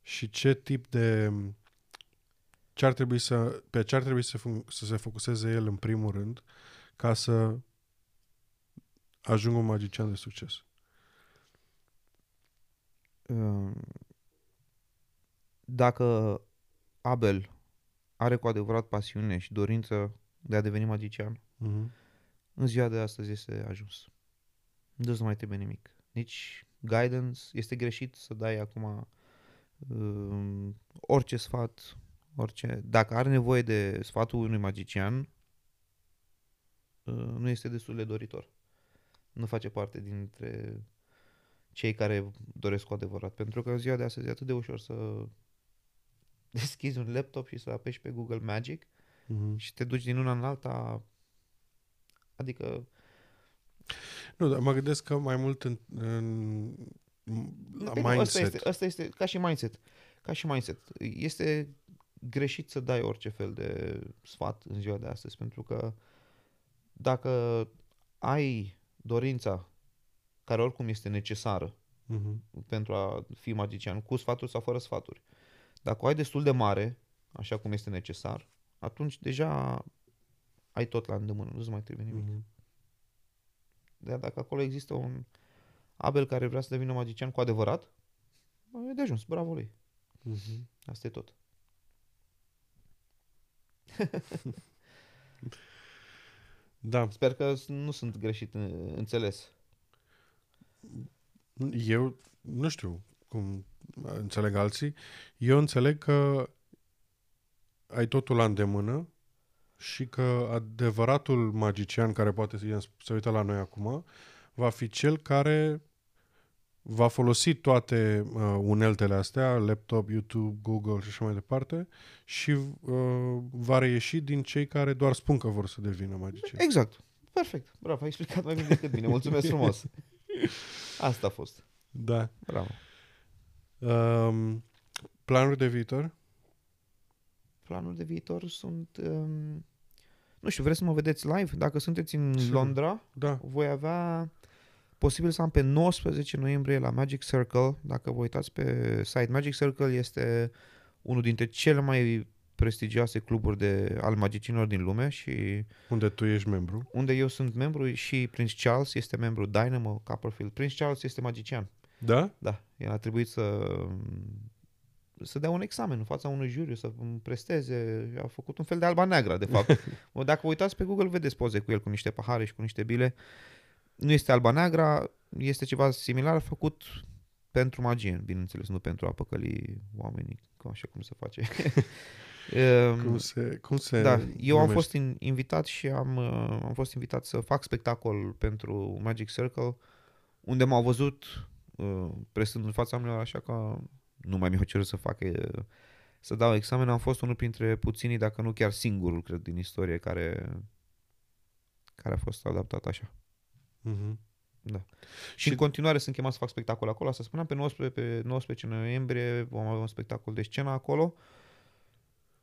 C: și ce tip de... Ce ar trebui să, pe ce ar trebui să, fun- să se focuseze el în primul rând ca să ajungă un magician de succes.
B: Uh, Dacă Abel are cu adevărat pasiune și dorință de a deveni magician,
C: Mm-hmm.
B: în ziua de astăzi este ajuns. Nu nu mai trebuie nimic. Nici guidance. Este greșit să dai acum uh, orice sfat, orice... Dacă are nevoie de sfatul unui magician, uh, nu este destul de doritor. Nu face parte dintre cei care doresc cu adevărat. Pentru că în ziua de astăzi e atât de ușor să deschizi un laptop și să apeși pe Google Magic
C: Mm-hmm.
B: și te duci din una în alta. Adică
C: Nu, dar mă gândesc că mai mult în, în la
B: Păi nu,
C: mindset.
B: Asta este, asta este ca și mindset. Ca și mindset. Este greșit să dai orice fel de sfat în ziua de astăzi, pentru că dacă ai dorința care oricum este necesară
C: Mhm.
B: pentru a fi magician, cu sfaturi sau fără sfaturi, dacă o ai destul de mare, așa cum este necesar, atunci deja ai tot la îndemână, nu-ți mai trebuie nimic.
C: Mhm.
B: Dar dacă acolo există un Abel care vrea să devină magician cu adevărat, e de ajuns, bravo lui.
C: Mhm.
B: Asta e tot.
C: Da,
B: Sper că s- nu sunt greșit în- înțeles.
C: eu nu știu cum înțeleg alții. Eu înțeleg că ai totul la îndemână și că adevăratul magician care poate să se uită la noi acum va fi cel care va folosi toate uh, uneltele astea, laptop, YouTube, Google și așa mai departe și uh, va reieși din cei care doar spun că vor să devină magicieni.
B: Exact. Perfect. Bravo, ai explicat mai bine decât bine. Mulțumesc frumos. Asta a fost.
C: Da.
B: Bravo.
C: Um, planuri de viitor?
B: Planul de viitor sunt... Um, nu știu, vreți să mă vedeți live? Dacă sunteți în
C: Sigur.
B: Londra,
C: Da.
B: voi avea posibil să am pe 19 noiembrie la Magic Circle. Dacă vă uitați pe site, Magic Circle este unul dintre cele mai prestigioase cluburi de, al magicienilor din lume și
C: Unde tu ești membru.
B: unde eu sunt membru și Prince Charles este membru Dynamo Copperfield. Prince Charles este magician.
C: Da?
B: Da, el a trebuit să să dea un examen în fața unui juriu, să îmi presteze, a făcut un fel de alba neagră, de fapt. Mă, Dacă vă uitați pe Google, vedeți poze cu el cu niște pahare și cu niște bile. Nu este alba neagră, este ceva similar făcut pentru magie, bineînțeles, nu pentru a păcăli oamenii, ca așa cum se face. Ehm,
C: Cum se, cum se
B: da, eu am
C: numește?
B: fost in, invitat și am, uh, am fost invitat să fac spectacol pentru Magic Circle, unde m-au văzut uh, prestând în fața oamenilor, așa că nu mai mi-au cerut să fac uh, să dau examen. Am fost unul printre puținii, dacă nu chiar singurul, cred, din istorie care, care a fost adaptat așa.
C: Mhm.
B: Da. Și,
C: Și-
B: în continuare sunt chemat să fac spectacol acolo. Asta spuneam, pe 19, pe 19 noiembrie vom avea un spectacol de scenă acolo.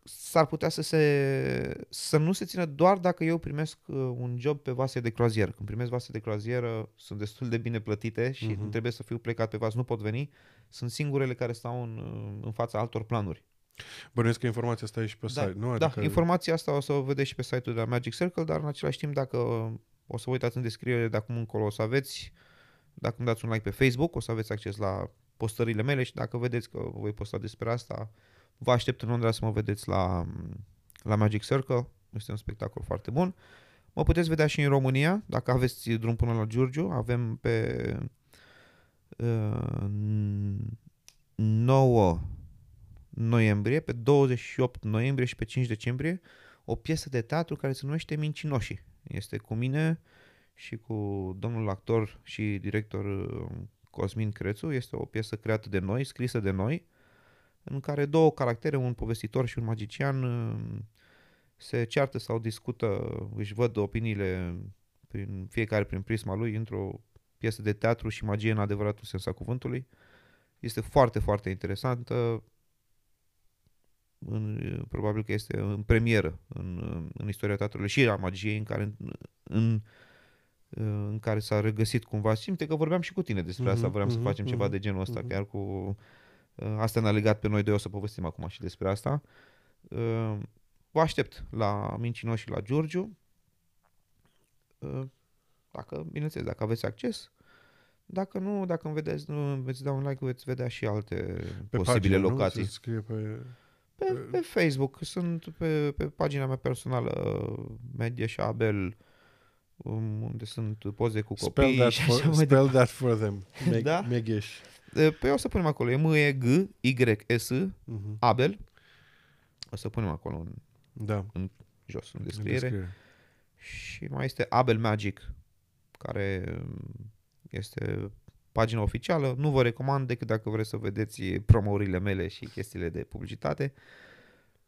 B: S-ar putea să, se, să nu se țină doar dacă eu primesc uh, un job pe vase de croazieră. Când primesc vase de croazieră, sunt destul de bine plătite și
C: Mhm.
B: uh-huh. trebuie să fiu plecat pe vas, nu pot veni. Sunt singurele care stau în, uh, în fața altor planuri.
C: Bănuiesc că informația asta e și pe
B: Da,
C: site, nu?
B: Da, informația asta o să o vedeți și pe site-ul de la Magic Circle, dar în același timp, dacă o să vă uitați în descriere de acum încolo, o să aveți, dacă îmi dați un like pe Facebook, o să aveți acces la postările mele și dacă vedeți că voi posta despre asta, vă aștept în Londra să mă vedeți la, la Magic Circle. Este un spectacol foarte bun. Mă puteți vedea și în România, dacă aveți drum până la Giurgiu. Avem pe uh, 9 noiembrie, pe 28 noiembrie și pe 5 decembrie o piesă de teatru care se numește Mincinoșii. Este cu mine și cu domnul actor și director uh, Cosmin Crețu. Este o piesă creată de noi, scrisă de noi, în care două caractere, un povestitor și un magician, uh, se ceartă sau discută, își văd opiniile prin fiecare prin prisma lui într-o piesă de teatru și magie în adevăratul sens a cuvântului. Este foarte, foarte interesantă. În, probabil că este în premieră în, în istoria teatrului și a magiei în care, în, în care s-a regăsit cumva. Simte că vorbeam și cu tine despre asta,
C: Mhm,
B: vreau să
C: mhm,
B: facem ceva
C: mhm,
B: de genul ăsta,
C: mhm.
B: chiar cu... Asta ne-a legat pe noi doi, o să povestim acum și despre asta. Vă aștept la Mincino și la Giurgiu. Dacă, bineînțeles, dacă aveți acces. Dacă nu, dacă îmi vedeți, nu veți da un like, veți vedea și alte
C: Pe
B: posibile
C: pagină,
B: locații.
C: Nu? Se scrie pe...
B: Pe, pe Facebook, sunt pe, pe pagina mea personală, Media și Abel, um, unde sunt poze cu copii
C: Spell that,
B: și
C: for,
B: așa mai
C: spell that for them. Meg,
B: Da?
C: Megeș.
B: departe. Păi o să punem acolo, e m e g y s
C: Mhm.
B: Abel. O să punem acolo în
C: Da.
B: jos, în
C: în
B: descriere.
C: descriere.
B: Și mai este Abel Magic, care um, este pagina oficială. Nu vă recomand decât dacă vreți să vedeți promourile mele și chestiile de publicitate.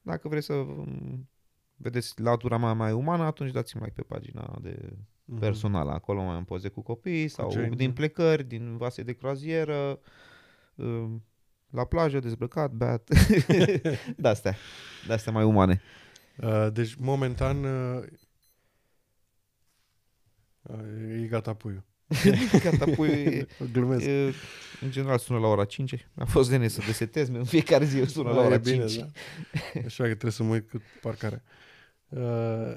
B: Dacă vreți să um, vedeți latura mea mai umană, atunci dați-mi like pe pagina de
C: Mhm.
B: personală. Acolo mai am poze cu copii sau
C: Jane,
B: din
C: da.
B: plecări, din vase de croazieră, um, la plajă, dezbrăcat, beat. de-astea. De-astea mai umane.
C: Uh, deci, momentan, uh, uh, e gata puiul.
B: Gata, pui,
C: Glumesc.
B: E, în general sună la ora 5. Mi-a fost de să desetez, în fiecare zi sună la
C: Ah,
B: ora
C: e bine,
B: 5.
C: da? Așa că trebuie să mă uit cu parcare. Uh,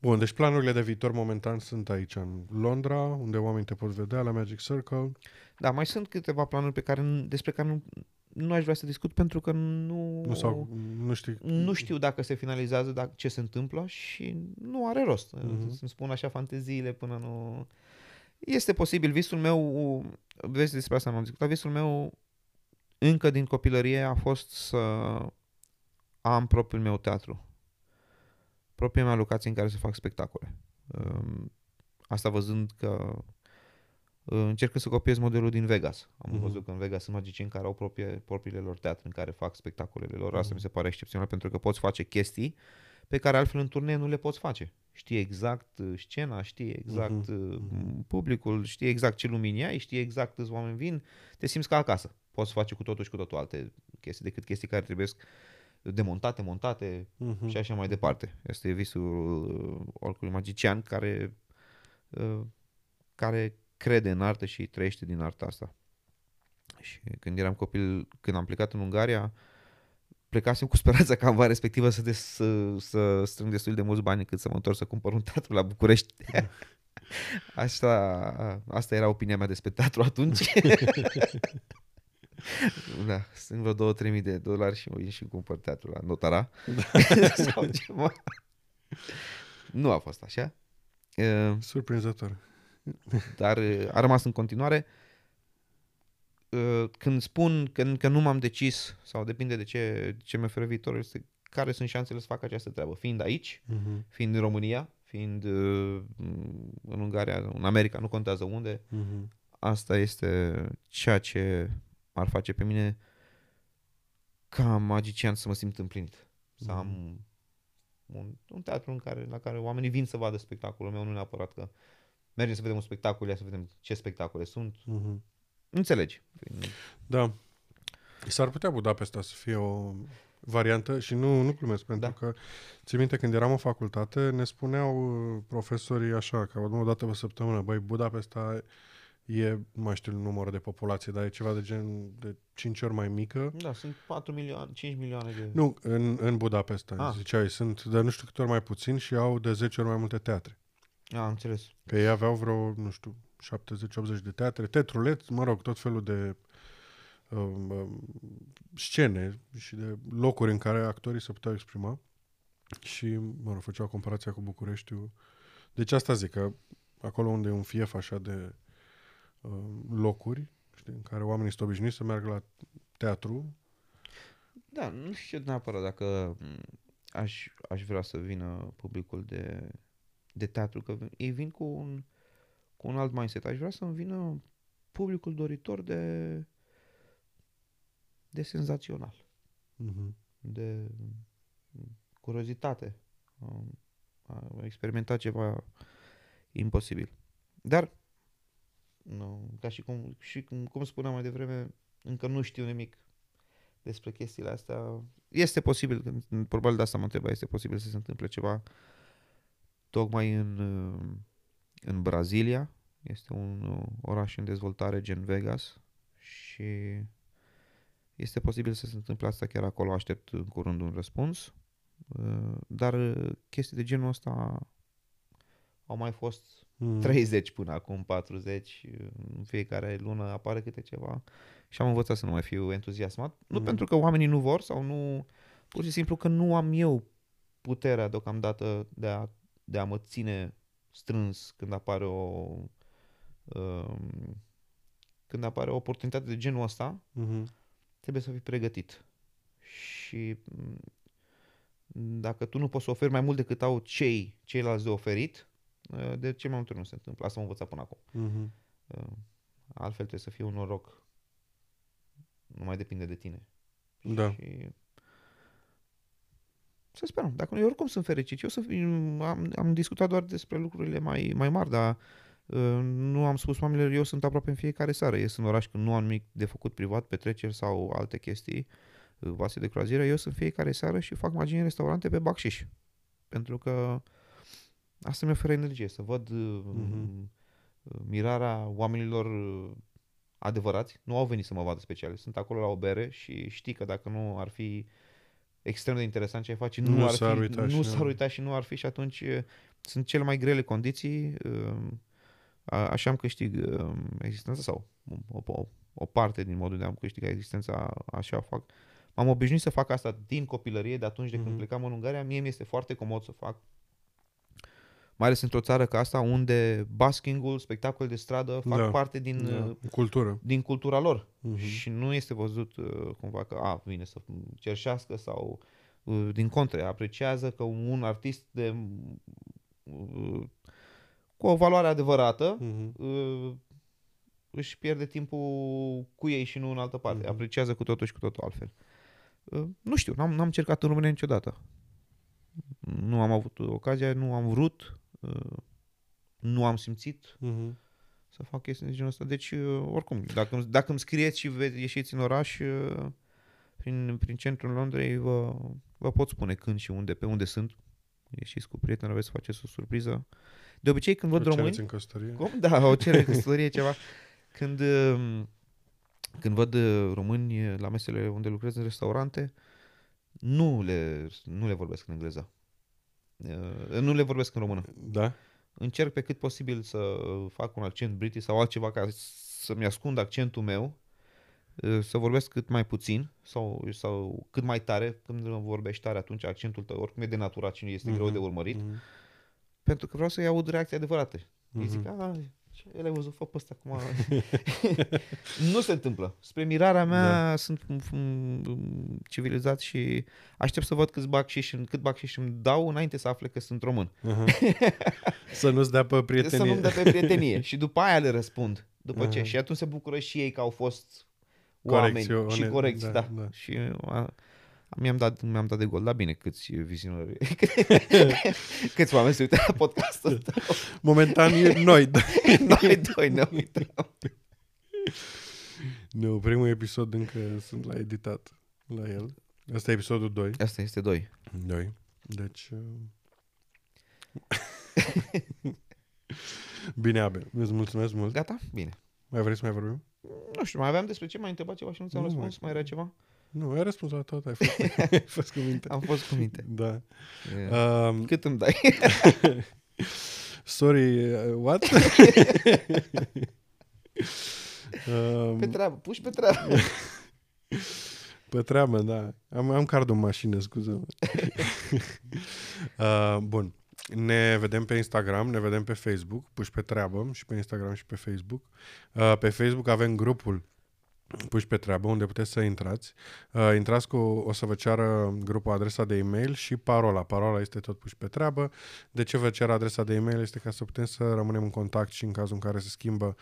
C: bun, deci planurile de viitor momentan sunt aici în Londra, unde oamenii te pot vedea la Magic Circle.
B: Da, mai sunt câteva planuri pe care, n- despre care nu, nu aș vrea să discut pentru că nu,
C: Nu, sau, nu știu.
B: nu știu dacă se finalizează, dacă, ce se întâmplă și nu are rost.
C: Mhm.
B: Să-mi spun așa fanteziile până nu... Este posibil, visul meu, vezi despre asta nu am discutat, visul meu încă din copilărie a fost să am propriul meu teatru. Propria mea locație în care să fac spectacole. Um, Asta văzând că uh, încerc să copiez modelul din Vegas. Am
C: Mhm.
B: văzut că în Vegas sunt magicieni care au proprie, propriile lor teatre în care fac spectacolele lor. Asta
C: Mhm.
B: mi se pare excepțional pentru că poți face chestii pe care altfel în turnee nu le poți face. Știi exact uh, scena, știi exact
C: Mhm.
B: uh,
C: Mhm.
B: publicul, știi exact ce lumini ai, știi exact câți oameni vin, te simți ca acasă. Poți face cu totul și cu totul alte chestii decât chestii care trebuie demontate, montate
C: Mhm.
B: și așa mai departe. Este visul uh, oricului magician care, uh, care crede în artă și trăiește din arta asta. Și când eram copil, când am plecat în Ungaria, plecasem cu speranța ca în vara respectivă să, des, să, să strâng destul de mulți bani cât să mă întorc să cumpăr un teatru la București. Asta, asta era opinia mea despre teatru atunci. da, sunt vreo două, trei mii de dolari și mă vin și cumpăr teatru la Notara. Sau ceva. Nu a fost așa. Uh,
C: Surprinzător.
B: dar uh, a rămas în continuare. Uh, Când spun că, că nu m-am decis, sau depinde de ce, ce mi oferă viitorul, este care sunt șansele să fac această treabă. Fiind aici,
C: Mhm.
B: fiind în România, fiind uh, în Ungaria, în America, nu contează unde,
C: Mhm.
B: asta este ceea ce ar face pe mine ca magician să mă simt împlinit. Să am un, un teatru în care, la care oamenii vin să vadă spectacolul meu, nu neapărat că mergem să vedem un spectacol, ia să vedem ce spectacole sunt.
C: Mhm.
B: Înțelegi?
C: Da. S-ar putea Budapesta să fie o variantă și nu, nu glumesc, pentru
B: Da.
C: că țin minte când eram în facultate, ne spuneau uh, profesorii așa, că o dată pe săptămână, băi, Budapesta e, nu mai știu numărul de populație, dar e ceva de gen de 5 ori mai mică.
B: Da, sunt 4 milioane, 5 milioane de...
C: Nu, în, în Budapesta,
B: Ah.
C: ah. ziceai, sunt de nu știu câte ori mai puțin și au de 10 ori mai multe teatre.
B: A, am înțeles.
C: Că ei aveau vreo, nu știu, 70-80 de teatre, teatruleți, mă rog, tot felul de um, um, scene și de locuri în care actorii se puteau exprima. Și, mă rog, făceau comparația cu Bucureștiul. Deci asta zic, că acolo unde e un fief așa de um, locuri, știi, în care oamenii sunt obișnuiți să meargă la teatru,
B: Da, nu știu neapărat dacă m, aș, aș vrea să vină publicul de, de teatru, că ei vin cu un, cu un alt mindset. Aș vrea să-mi vină publicul doritor de, de senzațional,
C: uh-huh.
B: de m, curiozitate. Am, am experimentat ceva imposibil. Dar, nu, ca și cum, și cum, cum spuneam mai devreme, încă nu știu nimic despre chestiile astea. Este posibil, că- probabil de asta mă întreba, este posibil să se întâmple ceva tocmai în, uh, în Brazilia. Este un uh, oraș în dezvoltare gen Vegas și este posibil să se întâmple asta chiar acolo. Aștept în curând un răspuns. Uh, Dar uh, chestii de genul ăsta au mai fost
C: Mm.
B: 30 până acum, 40, în fiecare lună apare câte ceva și am învățat să nu mai fiu entuziasmat. Nu
C: Mhm.
B: pentru că oamenii nu vor sau nu, pur și simplu că nu am eu puterea deocamdată de a, de a mă ține strâns când apare o um, când apare o oportunitate de genul ăsta,
C: Mhm.
B: trebuie să fii pregătit. Și m, dacă tu nu poți să oferi mai mult decât au cei ceilalți de oferit, uh, de ce mai multe ori nu se întâmplă. Asta am învățat până acum.
C: Mhm.
B: Uh, Altfel trebuie să fie un noroc. Nu mai depinde de tine.
C: Da.
B: Și să sperăm. Dacă nu, eu oricum sunt fericit. Eu sunt, am, am discutat doar despre lucrurile mai, mai mari, dar uh, nu am spus oamenilor, eu sunt aproape în fiecare seară. Ies în oraș când nu am nimic de făcut privat, petreceri sau alte chestii, uh, vase de croazieră. Eu sunt fiecare seară și fac magie în restaurante pe bacșiș. Pentru că asta mi oferă energie, să văd uh,
C: Mhm.
B: mirarea oamenilor uh, adevărați. Nu au venit să mă vadă special. Sunt acolo la o bere și știi că dacă nu ar fi extrem de interesant ce ai face, nu,
C: Nu
B: ar
C: s-ar
B: fi,
C: uita
B: nu
C: și-
B: s-ar uita și nu ar fi și atunci uh, sunt cele mai grele condiții. uh, a- Așa am câștig uh, existența sau o, o, o parte din modul de a-mi câștiga existența, așa fac. M-am obișnuit să fac asta din copilărie, de atunci de când
C: Mhm.
B: plecam în Ungaria. Mie mi este foarte comod să fac mai ales într-o țară ca asta unde baskingul, spectacol de stradă fac
C: Da,
B: parte din,
C: Da.
B: uh,
C: Cultură.
B: din cultura lor
C: Mhm.
B: și nu este văzut uh, cumva că a, vine să cerșească sau uh, din contră, apreciază că un artist de uh, cu o valoare adevărată
C: Mhm.
B: uh, își pierde timpul cu ei și nu în altă parte.
C: Mhm.
B: Apreciază cu totul și cu totul altfel. Uh, Nu știu, n-am, n-am încercat în România niciodată. Nu am avut ocazia, nu am vrut, uh, nu am simțit
C: Mhm.
B: să fac chestii de genul ăsta. Deci, uh, oricum, dacă, îmi- dacă îmi scrieți și ve- ieșiți în oraș, uh, prin, prin centrul Londrei, vă, vă pot spune când și unde, pe unde sunt. Ieșiți cu prieteni, aveți să faceți o surpriză. De obicei, când văd
C: O
B: români...
C: cereți în căsătorie?
B: Cum? Da, o cerere de căsătorie, ceva. Când, uh, când văd uh, români la mesele unde lucrez în restaurante, nu le, nu le vorbesc în engleză. Uh, Nu le vorbesc în română.
C: Da?
B: Încerc pe cât posibil să fac un accent british sau altceva ca să-mi ascund accentul meu, uh, să vorbesc cât mai puțin sau, sau cât mai tare. Când vorbești tare, atunci accentul tău oricum e denaturat și este greu
C: Mhm.
B: de urmărit.
C: Mhm.
B: Pentru că vreau să-i aud reacții adevărate. Mm-hmm. Îi zic,
C: Mhm.
B: a, ce el ai văzut, fă pe ăsta acum. nu se întâmplă. Spre mirarea mea da. sunt m- m- civilizat și aștept să văd câți bacșiși, cât bacșiși îmi dau înainte să afle că sunt român.
C: Aha. Să nu-ți dea pe prietenie.
B: Să nu-mi dea pe prietenie. și după aia le răspund. După ce?
C: Aha.
B: Și atunci se bucură și ei că au fost oameni
C: Corecțiune,
B: și corecți, da.
C: da,
B: da.
C: da.
B: Și a, mi-am dat, mi-am dat de gol. Da, bine, câți vizionări, câți oameni se uită la podcastul ăsta.
C: Momentan e noi. Da.
B: Noi doi ne uităm.
C: Nu, primul episod încă sunt la editat la el. Asta e episodul 2.
B: Asta este doi.
C: 2. Deci... uh, Bine, Abel. Îți mulțumesc mult.
B: Gata? Bine.
C: Mai vrei să mai vorbim?
B: Nu știu, mai aveam despre ce, mai întrebat ceva și nu ți-am
C: Nu,
B: răspuns? Mai era ceva?
C: Nu, ai răspuns la tot. Ai fost, ai fost cu minte.
B: Am fost cu minte.
C: Da.
B: Uh,
C: Um,
B: Cât îmi dai?
C: sorry, uh, what? um,
B: Pe treabă, puși pe treabă.
C: Pe treabă, da. Am, am cardul în mașină, scuză uh, Bun. Ne vedem pe Instagram, ne vedem pe Facebook, puși pe treabă și pe Instagram și pe Facebook. Uh, pe Facebook avem grupul puși pe treabă, unde puteți să intrați. Uh, intrați cu, o să vă ceară grupul adresa de e-mail și parola. Parola este tot puși pe treabă. De ce vă cer adresa de e-mail? Este ca să putem să rămânem în contact și în cazul în care se schimbă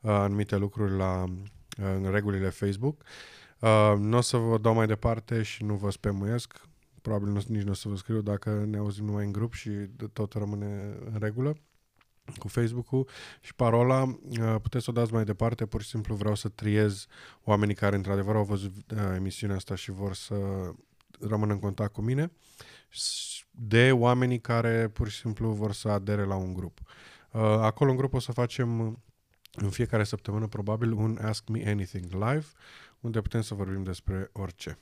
C: uh, anumite lucruri la uh, în regulile Facebook. Uh, nu o să vă dau mai departe și nu vă spemuiesc. Probabil nu, nici nu o să vă scriu dacă ne auzim numai în grup și tot rămâne în regulă cu Facebook-ul și parola uh, puteți să o dați mai departe, pur și simplu vreau să triez oamenii care într-adevăr au văzut uh, emisiunea asta și vor să rămână în contact cu mine s- de oamenii care pur și simplu vor să adere la un grup. Uh, Acolo în grup o să facem uh, în fiecare săptămână probabil un Ask Me Anything live unde putem să vorbim despre orice.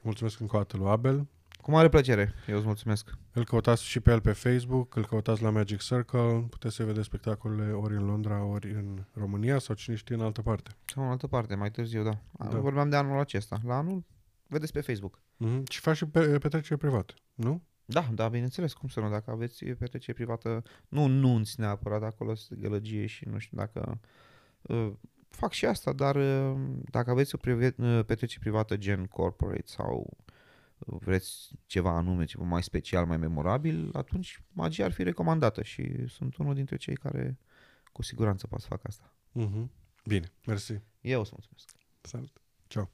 C: Mulțumesc încă o dată lui Abel.
B: Cu mare plăcere. Eu îți mulțumesc.
C: Îl căutați și pe el pe Facebook, îl căutați la Magic Circle, puteți să vedeți spectacolele ori în Londra, ori în România sau cine știe în altă parte.
B: Sau în altă parte, mai târziu, da.
C: Da.
B: da. Vorbeam de anul acesta. La anul, vedeți pe Facebook.
C: Mm-hmm. Și faci și pe, petrecere private, nu?
B: Da, da, bineînțeles, cum să nu, dacă aveți petrecere privată, nu nunți neapărat, acolo sunt gălăgie și nu știu dacă... Uh, fac și asta, dar uh, dacă aveți o prive- uh, petrecere privată gen corporate sau uh, vreți ceva anume, ceva mai special, mai memorabil, atunci magia ar fi recomandată și sunt unul dintre cei care cu siguranță pot să fac asta.
C: Mm-hmm. Bine, mersi.
B: Eu o să mulțumesc.
C: Salut. Ciao.